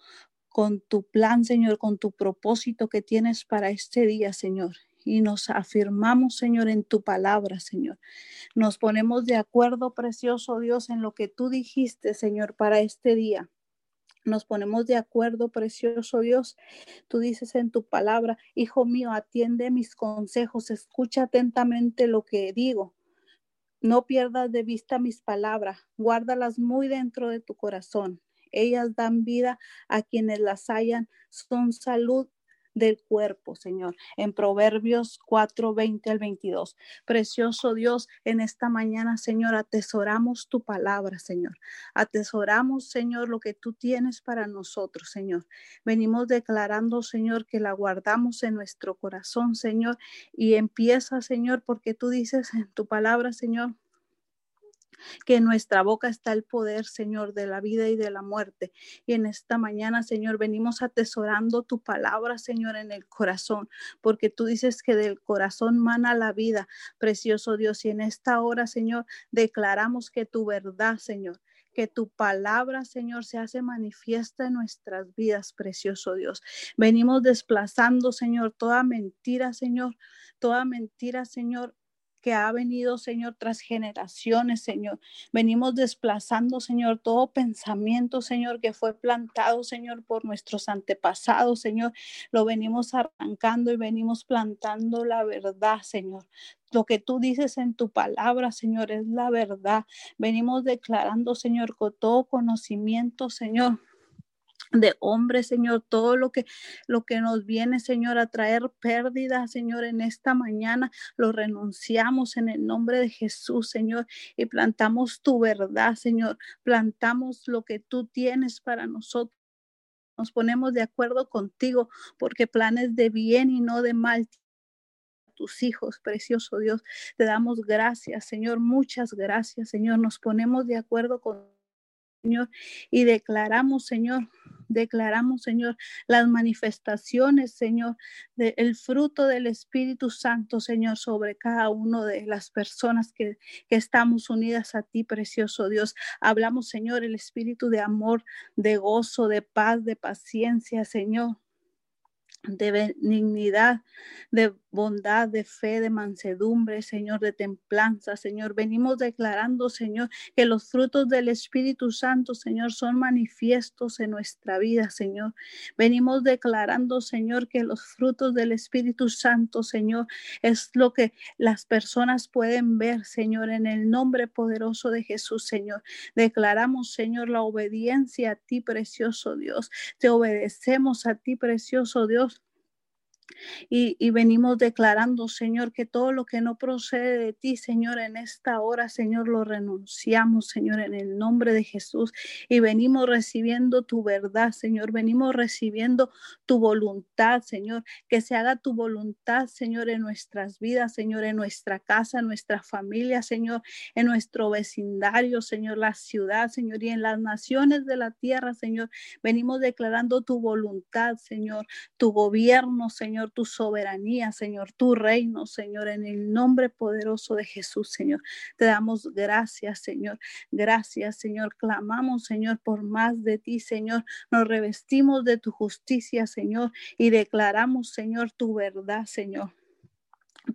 con tu plan, Señor, con tu propósito que tienes para este día, Señor y nos afirmamos, Señor, en tu palabra, Señor. Nos ponemos de acuerdo, precioso Dios, en lo que tú dijiste, Señor, para este día. Nos ponemos de acuerdo, precioso Dios. Tú dices en tu palabra, Hijo mío, atiende mis consejos, escucha atentamente lo que digo. No pierdas de vista mis palabras, guárdalas muy dentro de tu corazón. Ellas dan vida a quienes las hallan, son salud del cuerpo, Señor, en Proverbios 4, 20 al 22. Precioso Dios, en esta mañana, Señor, atesoramos tu palabra, Señor. Atesoramos, Señor, lo que tú tienes para nosotros, Señor. Venimos declarando, Señor, que la guardamos en nuestro corazón, Señor, y empieza, Señor, porque tú dices en tu palabra, Señor, que en nuestra boca está el poder, Señor, de la vida y de la muerte. Y en esta mañana, Señor, venimos atesorando tu palabra, Señor, en el corazón, porque tú dices que del corazón mana la vida, precioso Dios. Y en esta hora, Señor, declaramos que tu verdad, Señor, que tu palabra, Señor, se hace manifiesta en nuestras vidas, precioso Dios. Venimos desplazando, Señor, toda mentira, Señor, toda mentira, Señor, que ha venido, Señor, tras generaciones, Señor. Venimos desplazando, Señor, todo pensamiento, Señor, que fue plantado, Señor, por nuestros antepasados, Señor. Lo venimos arrancando y venimos plantando la verdad, Señor. Lo que tú dices en tu palabra, Señor, es la verdad. Venimos declarando, Señor, con todo conocimiento, Señor de hombre, Señor, todo lo que lo que nos viene, Señor, a traer pérdida, Señor, en esta mañana lo renunciamos en el nombre de Jesús, Señor, y plantamos tu verdad, Señor, plantamos lo que tú tienes para nosotros. Nos ponemos de acuerdo contigo porque planes de bien y no de mal tus hijos, precioso Dios. Te damos gracias, Señor, muchas gracias, Señor. Nos ponemos de acuerdo con Señor, y declaramos, Señor, declaramos, Señor, las manifestaciones, Señor, del fruto del Espíritu Santo, Señor, sobre cada uno de las personas que, que estamos unidas a ti, precioso Dios. Hablamos, Señor, el Espíritu de amor, de gozo, de paz, de paciencia, Señor de benignidad, de bondad, de fe, de mansedumbre, Señor, de templanza, Señor. Venimos declarando, Señor, que los frutos del Espíritu Santo, Señor, son manifiestos en nuestra vida, Señor. Venimos declarando, Señor, que los frutos del Espíritu Santo, Señor, es lo que las personas pueden ver, Señor, en el nombre poderoso de Jesús, Señor. Declaramos, Señor, la obediencia a ti, precioso Dios. Te obedecemos a ti, precioso Dios y, venimos declarando, Señor, que todo lo que no procede de ti, Señor, en esta hora, Señor, lo renunciamos, Señor, en el nombre de Jesús. Y venimos recibiendo tu verdad, Señor. Venimos recibiendo tu voluntad, Señor. Que se haga tu voluntad, Señor, en nuestras vidas, Señor, en nuestra casa, en nuestra familia, Señor, en nuestro vecindario, Señor, la ciudad, Señor, y en las naciones de la tierra, Señor. Venimos declarando tu voluntad, Señor, tu gobierno, Señor Señor, tu soberanía, Señor, tu reino, Señor, en el nombre poderoso de Jesús, Señor. Te damos gracias, Señor. Gracias, Señor. Clamamos, Señor, por más de ti, Señor. Nos revestimos de tu justicia, Señor, y declaramos, Señor, tu verdad, Señor.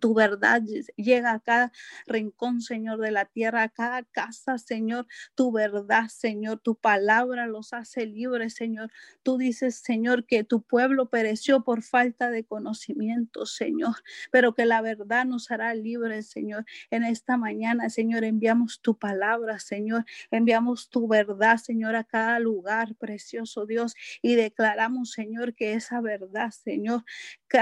Tu verdad llega a cada rincón, Señor, de la tierra, a cada casa, Señor. Tu verdad, Señor, tu palabra los hace libres, Señor. Tú dices, Señor, que tu pueblo pereció por falta de conocimiento, Señor, pero que la verdad nos hará libres, Señor. En esta mañana, Señor, enviamos tu palabra, Señor. Enviamos tu verdad, Señor, a cada lugar, precioso Dios, y declaramos, Señor, que esa verdad, Señor, que,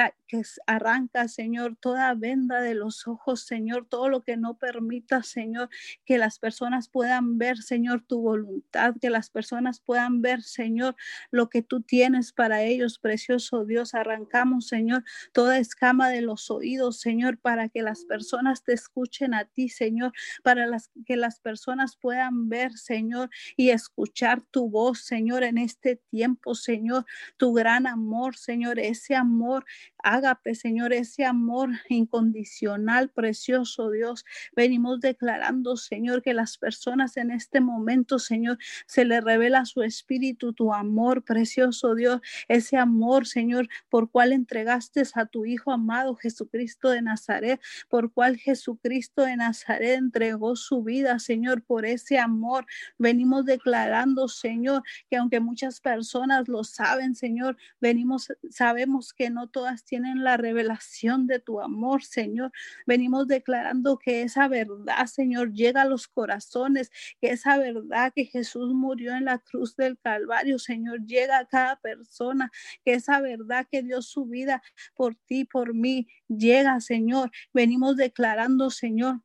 arranca, Señor, toda venda de los ojos, Señor, todo lo que no permita, Señor, que las personas puedan ver, Señor, tu voluntad, que las personas puedan ver, Señor, lo que tú tienes para ellos, precioso Dios. Arrancamos, Señor, toda escama de los oídos, Señor, para que las personas te escuchen a ti, Señor, para las, que las personas puedan ver, Señor, y escuchar tu voz, Señor, en este tiempo, Señor, tu gran amor, Señor, ese amor ágape, Señor, ese amor incondicional, precioso Dios. Venimos declarando, Señor, que las personas en este momento, Señor, se le revela su espíritu, tu amor, precioso Dios, ese amor, Señor, por cual entregaste a tu Hijo amado Jesucristo de Nazaret, por cual Jesucristo de Nazaret entregó su vida, Señor, por ese amor. Venimos declarando, Señor, que aunque muchas personas lo saben, Señor, venimos, sabemos que no todas tienen la revelación de tu amor, Señor. Venimos declarando que esa verdad, Señor, llega a los corazones, que esa verdad que Jesús murió en la cruz del Calvario, Señor, llega a cada persona, que esa verdad que dio su vida por ti, por mí, llega, Señor. Venimos declarando, Señor,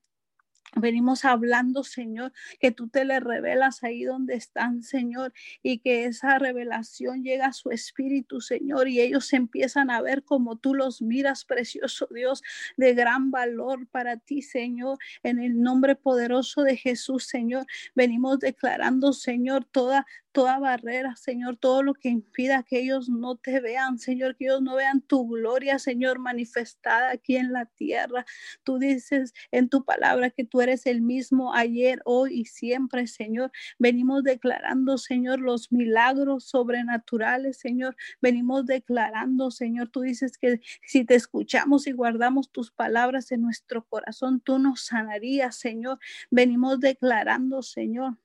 Venimos hablando, Señor, que tú te le revelas ahí donde están, Señor, y que esa revelación llega a su espíritu, Señor, y ellos empiezan a ver como tú los miras, precioso Dios, de gran valor para ti, Señor, en el nombre poderoso de Jesús, Señor. Venimos declarando, Señor, toda toda barrera, Señor, todo lo que impida que ellos no te vean, Señor, que ellos no vean tu gloria, Señor, manifestada aquí en la tierra. Tú dices en tu palabra que tú eres el mismo ayer, hoy y siempre, Señor. Venimos declarando, Señor, los milagros sobrenaturales, Señor. Venimos declarando, Señor, tú dices que si te escuchamos y guardamos tus palabras en nuestro corazón, tú nos sanarías, Señor. Venimos declarando, Señor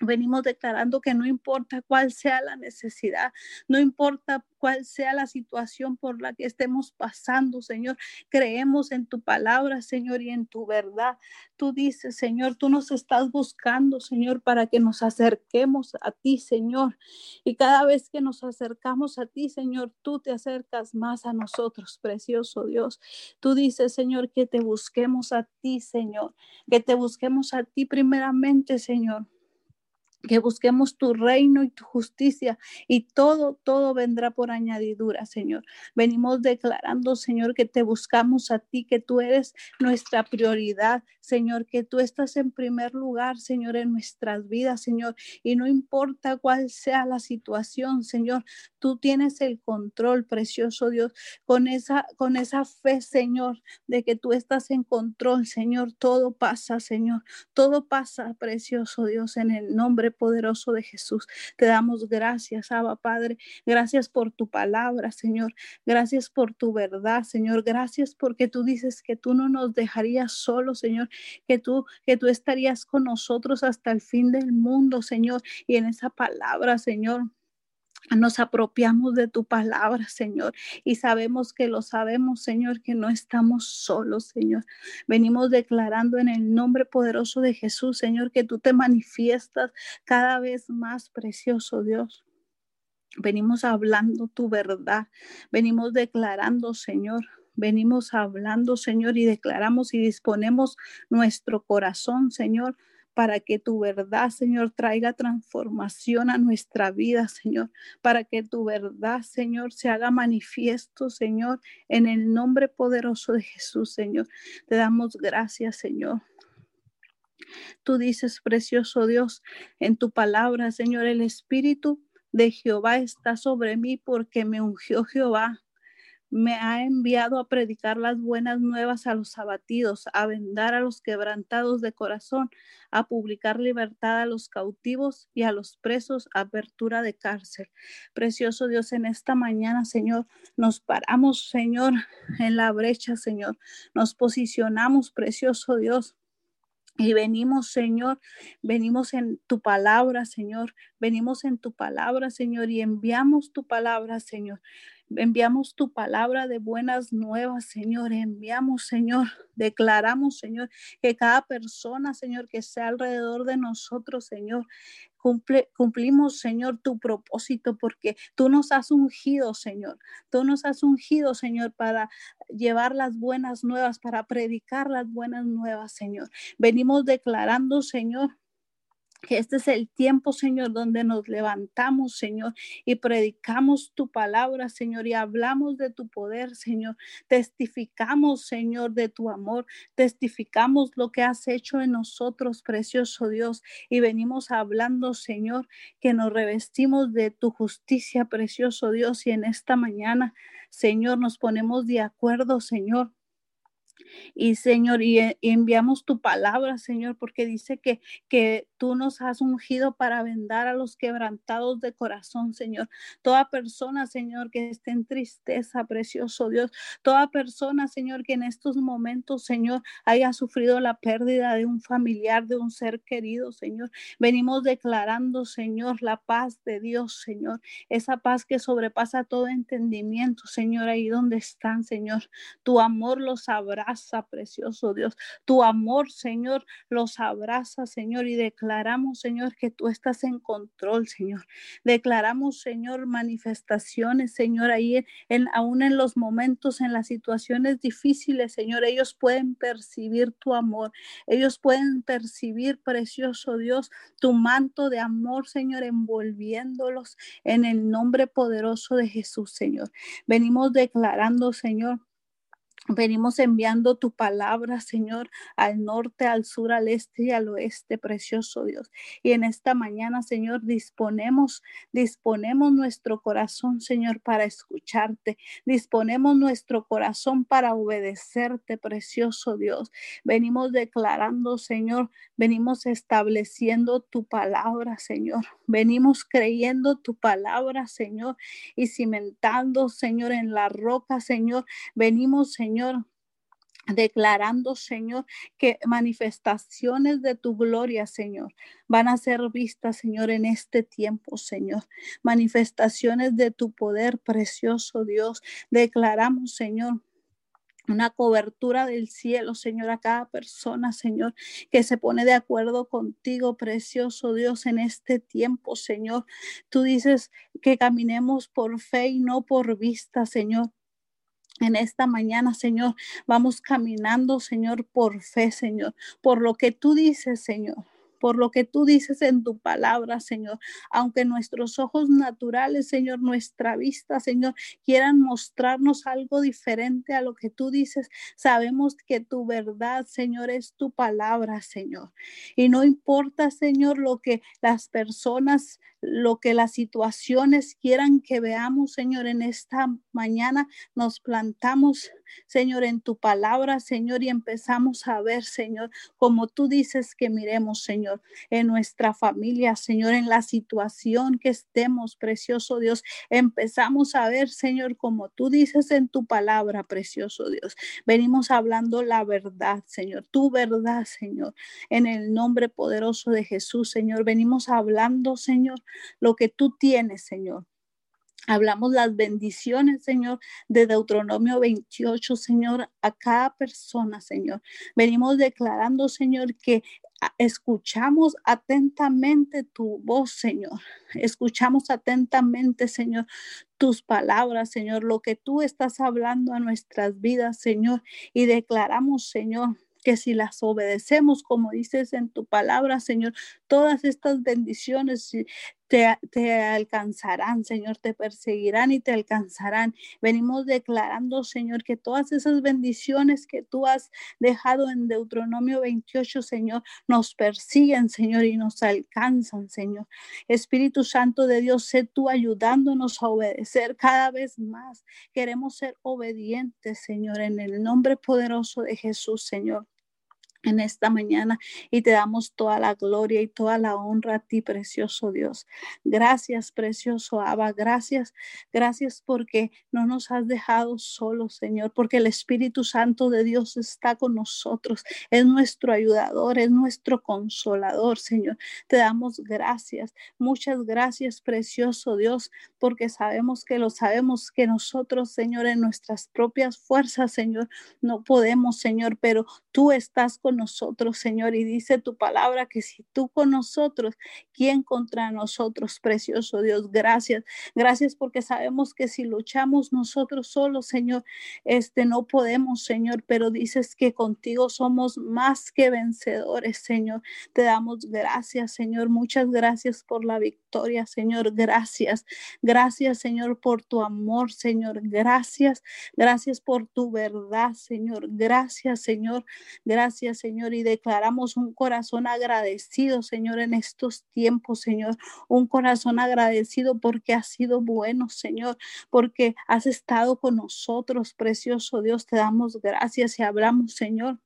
Venimos declarando que no importa cuál sea la necesidad, no importa cuál sea la situación por la que estemos pasando, Señor. Creemos en tu palabra, Señor, y en tu verdad. Tú dices, Señor, tú nos estás buscando, Señor, para que nos acerquemos a ti, Señor. Y cada vez que nos acercamos a ti, Señor, tú te acercas más a nosotros, precioso Dios. Tú dices, Señor, que te busquemos a ti, Señor, que te busquemos a ti primeramente, Señor que busquemos tu reino y tu justicia y todo, todo vendrá por añadidura, Señor. Venimos declarando, Señor, que te buscamos a ti, que tú eres nuestra prioridad, Señor, que tú estás en primer lugar, Señor, en nuestras vidas, Señor, y no importa cuál sea la situación, Señor, tú tienes el control, precioso Dios, con esa, con esa fe, Señor, de que tú estás en control, Señor, todo pasa, Señor, todo pasa, precioso Dios, en el nombre poderoso de Jesús. Te damos gracias, Abba Padre. Gracias por tu palabra, Señor. Gracias por tu verdad, Señor. Gracias porque tú dices que tú no nos dejarías solos, Señor, que tú que tú estarías con nosotros hasta el fin del mundo, Señor. Y en esa palabra, Señor, nos apropiamos de tu palabra, Señor, y sabemos que lo sabemos, Señor, que no estamos solos, Señor. Venimos declarando en el nombre poderoso de Jesús, Señor, que tú te manifiestas cada vez más precioso, Dios. Venimos hablando tu verdad, venimos declarando, Señor, venimos hablando, Señor, y declaramos y disponemos nuestro corazón, Señor, para que tu verdad, Señor, traiga transformación a nuestra vida, Señor, para que tu verdad, Señor, se haga manifiesto, Señor, en el nombre poderoso de Jesús, Señor. Te damos gracias, Señor. Tú dices, precioso Dios, en tu palabra, Señor, el Espíritu de Jehová está sobre mí porque me ungió Jehová me ha enviado a predicar las buenas nuevas a los abatidos, a vendar a los quebrantados de corazón, a publicar libertad a los cautivos y a los presos, apertura de cárcel. Precioso Dios, en esta mañana, Señor, nos paramos, Señor, en la brecha, Señor. Nos posicionamos, precioso Dios. Y venimos, Señor, venimos en tu palabra, Señor, venimos en tu palabra, Señor, y enviamos tu palabra, Señor. Enviamos tu palabra de buenas nuevas, Señor. Enviamos, Señor. Declaramos, Señor, que cada persona, Señor, que sea alrededor de nosotros, Señor, Cumple, cumplimos, Señor, tu propósito porque tú nos has ungido, Señor. Tú nos has ungido, Señor, para llevar las buenas nuevas, para predicar las buenas nuevas, Señor. Venimos declarando, Señor, este es el tiempo, Señor, donde nos levantamos, Señor, y predicamos tu palabra, Señor, y hablamos de tu poder, Señor. Testificamos, Señor, de tu amor. Testificamos lo que has hecho en nosotros, precioso Dios. Y venimos hablando, Señor, que nos revestimos de tu justicia, precioso Dios. Y en esta mañana, Señor, nos ponemos de acuerdo, Señor y Señor, y, enviamos tu palabra, Señor, porque dice que, que tú nos has ungido para vendar a los quebrantados de corazón, Señor. Toda persona, Señor, que esté en tristeza, precioso Dios. Toda persona, Señor, que en estos momentos, Señor, haya sufrido la pérdida de un familiar, de un ser querido, Señor. Venimos declarando, Señor, la paz de Dios, Señor. Esa paz que sobrepasa todo entendimiento, Señor, ahí donde están, Señor. Tu amor los abraza precioso Dios. Tu amor, Señor, los abraza, Señor, y declaramos, Señor, que tú estás en control, Señor. Declaramos, Señor, manifestaciones, Señor, ahí en, aún en los momentos, en las situaciones difíciles, Señor, ellos pueden percibir tu amor. Ellos pueden percibir, precioso Dios, tu manto de amor, Señor, envolviéndolos en el nombre poderoso de Jesús, Señor. Venimos declarando, Señor, Venimos enviando tu palabra, Señor, al norte, al sur, al este y al oeste, precioso Dios. Y en esta mañana, Señor, disponemos, disponemos nuestro corazón, Señor, para escucharte. Disponemos nuestro corazón para obedecerte, precioso Dios. Venimos declarando, Señor, venimos estableciendo tu palabra, Señor. Venimos creyendo tu palabra, Señor, y cimentando, Señor, en la roca, Señor. Venimos, Señor Señor, declarando, Señor, que manifestaciones de tu gloria, Señor, van a ser vistas, Señor, en este tiempo, Señor. Manifestaciones de tu poder, precioso Dios. Declaramos, Señor, una cobertura del cielo, Señor, a cada persona, Señor, que se pone de acuerdo contigo, precioso Dios, en este tiempo, Señor. Tú dices que caminemos por fe y no por vista, Señor en esta mañana, Señor. Vamos caminando, Señor, por fe, Señor, por lo que tú dices, Señor por lo que tú dices en tu palabra, Señor. Aunque nuestros ojos naturales, Señor, nuestra vista, Señor, quieran mostrarnos algo diferente a lo que tú dices, sabemos que tu verdad, Señor, es tu palabra, Señor. Y no importa, Señor, lo que las personas, lo que las situaciones quieran que veamos, Señor, en esta mañana nos plantamos Señor, en tu palabra, Señor, y empezamos a ver, Señor, como tú dices que miremos, Señor, en nuestra familia, Señor, en la situación que estemos, precioso Dios. Empezamos a ver, Señor, como tú dices en tu palabra, precioso Dios. Venimos hablando la verdad, Señor, tu verdad, Señor, en el nombre poderoso de Jesús, Señor. Venimos hablando, Señor, lo que tú tienes, Señor. Hablamos las bendiciones, Señor, de Deuteronomio 28, Señor, a cada persona, Señor. Venimos declarando, Señor, que escuchamos atentamente tu voz, Señor. Escuchamos atentamente, Señor, tus palabras, Señor, lo que tú estás hablando a nuestras vidas, Señor. Y declaramos, Señor, que si las obedecemos, como dices en tu palabra, Señor, todas estas bendiciones te, alcanzarán, Señor, te perseguirán y te alcanzarán. Venimos declarando, Señor, que todas esas bendiciones que tú has dejado en Deuteronomio 28, Señor, nos persiguen, Señor, y nos alcanzan, Señor. Espíritu Santo de Dios, sé tú ayudándonos a obedecer cada vez más. Queremos ser obedientes, Señor, en el nombre poderoso de Jesús, Señor. En esta mañana y te damos toda la gloria y toda la honra a ti, precioso Dios. Gracias, precioso Abba. Gracias, gracias porque no nos has dejado solos, Señor, porque el Espíritu Santo de Dios está con nosotros. Es nuestro ayudador, es nuestro consolador, Señor. Te damos gracias. Muchas gracias, precioso Dios, porque sabemos que lo sabemos que nosotros, Señor, en nuestras propias fuerzas, Señor, no podemos, Señor, pero tú estás con nosotros, Señor, y dice tu palabra que si tú con nosotros, ¿quién contra nosotros, precioso Dios? Gracias, gracias porque sabemos que si luchamos nosotros solos, Señor, este no podemos, Señor, pero dices que contigo somos más que vencedores, Señor. Te damos gracias, Señor, muchas gracias por la victoria, Señor, gracias, gracias, Señor, por tu amor, Señor, gracias, gracias por tu verdad, Señor, gracias, Señor, gracias, Señor, y declaramos un corazón agradecido, Señor, en estos tiempos, Señor, un corazón agradecido porque has sido bueno, Señor, porque has estado con nosotros, precioso Dios, te damos gracias y hablamos, Señor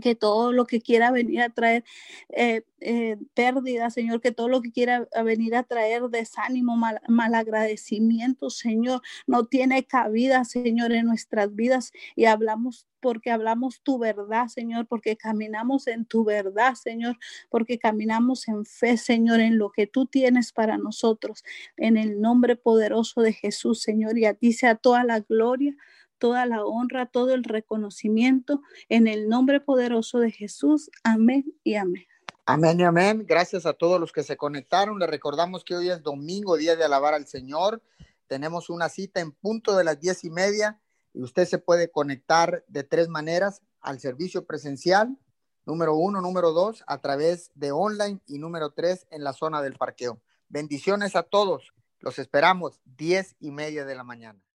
que todo lo que quiera venir a traer eh, eh, pérdida, Señor, que todo lo que quiera venir a traer desánimo, mal, agradecimiento, Señor, no tiene cabida, Señor, en nuestras vidas. Y hablamos porque hablamos tu verdad, Señor, porque caminamos en tu verdad, Señor, porque caminamos en fe, Señor, en lo que tú tienes para nosotros, en el nombre poderoso de Jesús, Señor, y a ti sea toda la gloria toda la honra, todo el reconocimiento en el nombre poderoso de Jesús. Amén y amén. Amén y amén. Gracias a todos los que se conectaron. Les recordamos que hoy es domingo, día de alabar al Señor. Tenemos una cita en punto de las diez y media y usted se puede conectar de tres maneras al servicio presencial, número uno, número dos, a través de online y número tres en la zona del parqueo. Bendiciones a todos. Los esperamos diez y media de la mañana.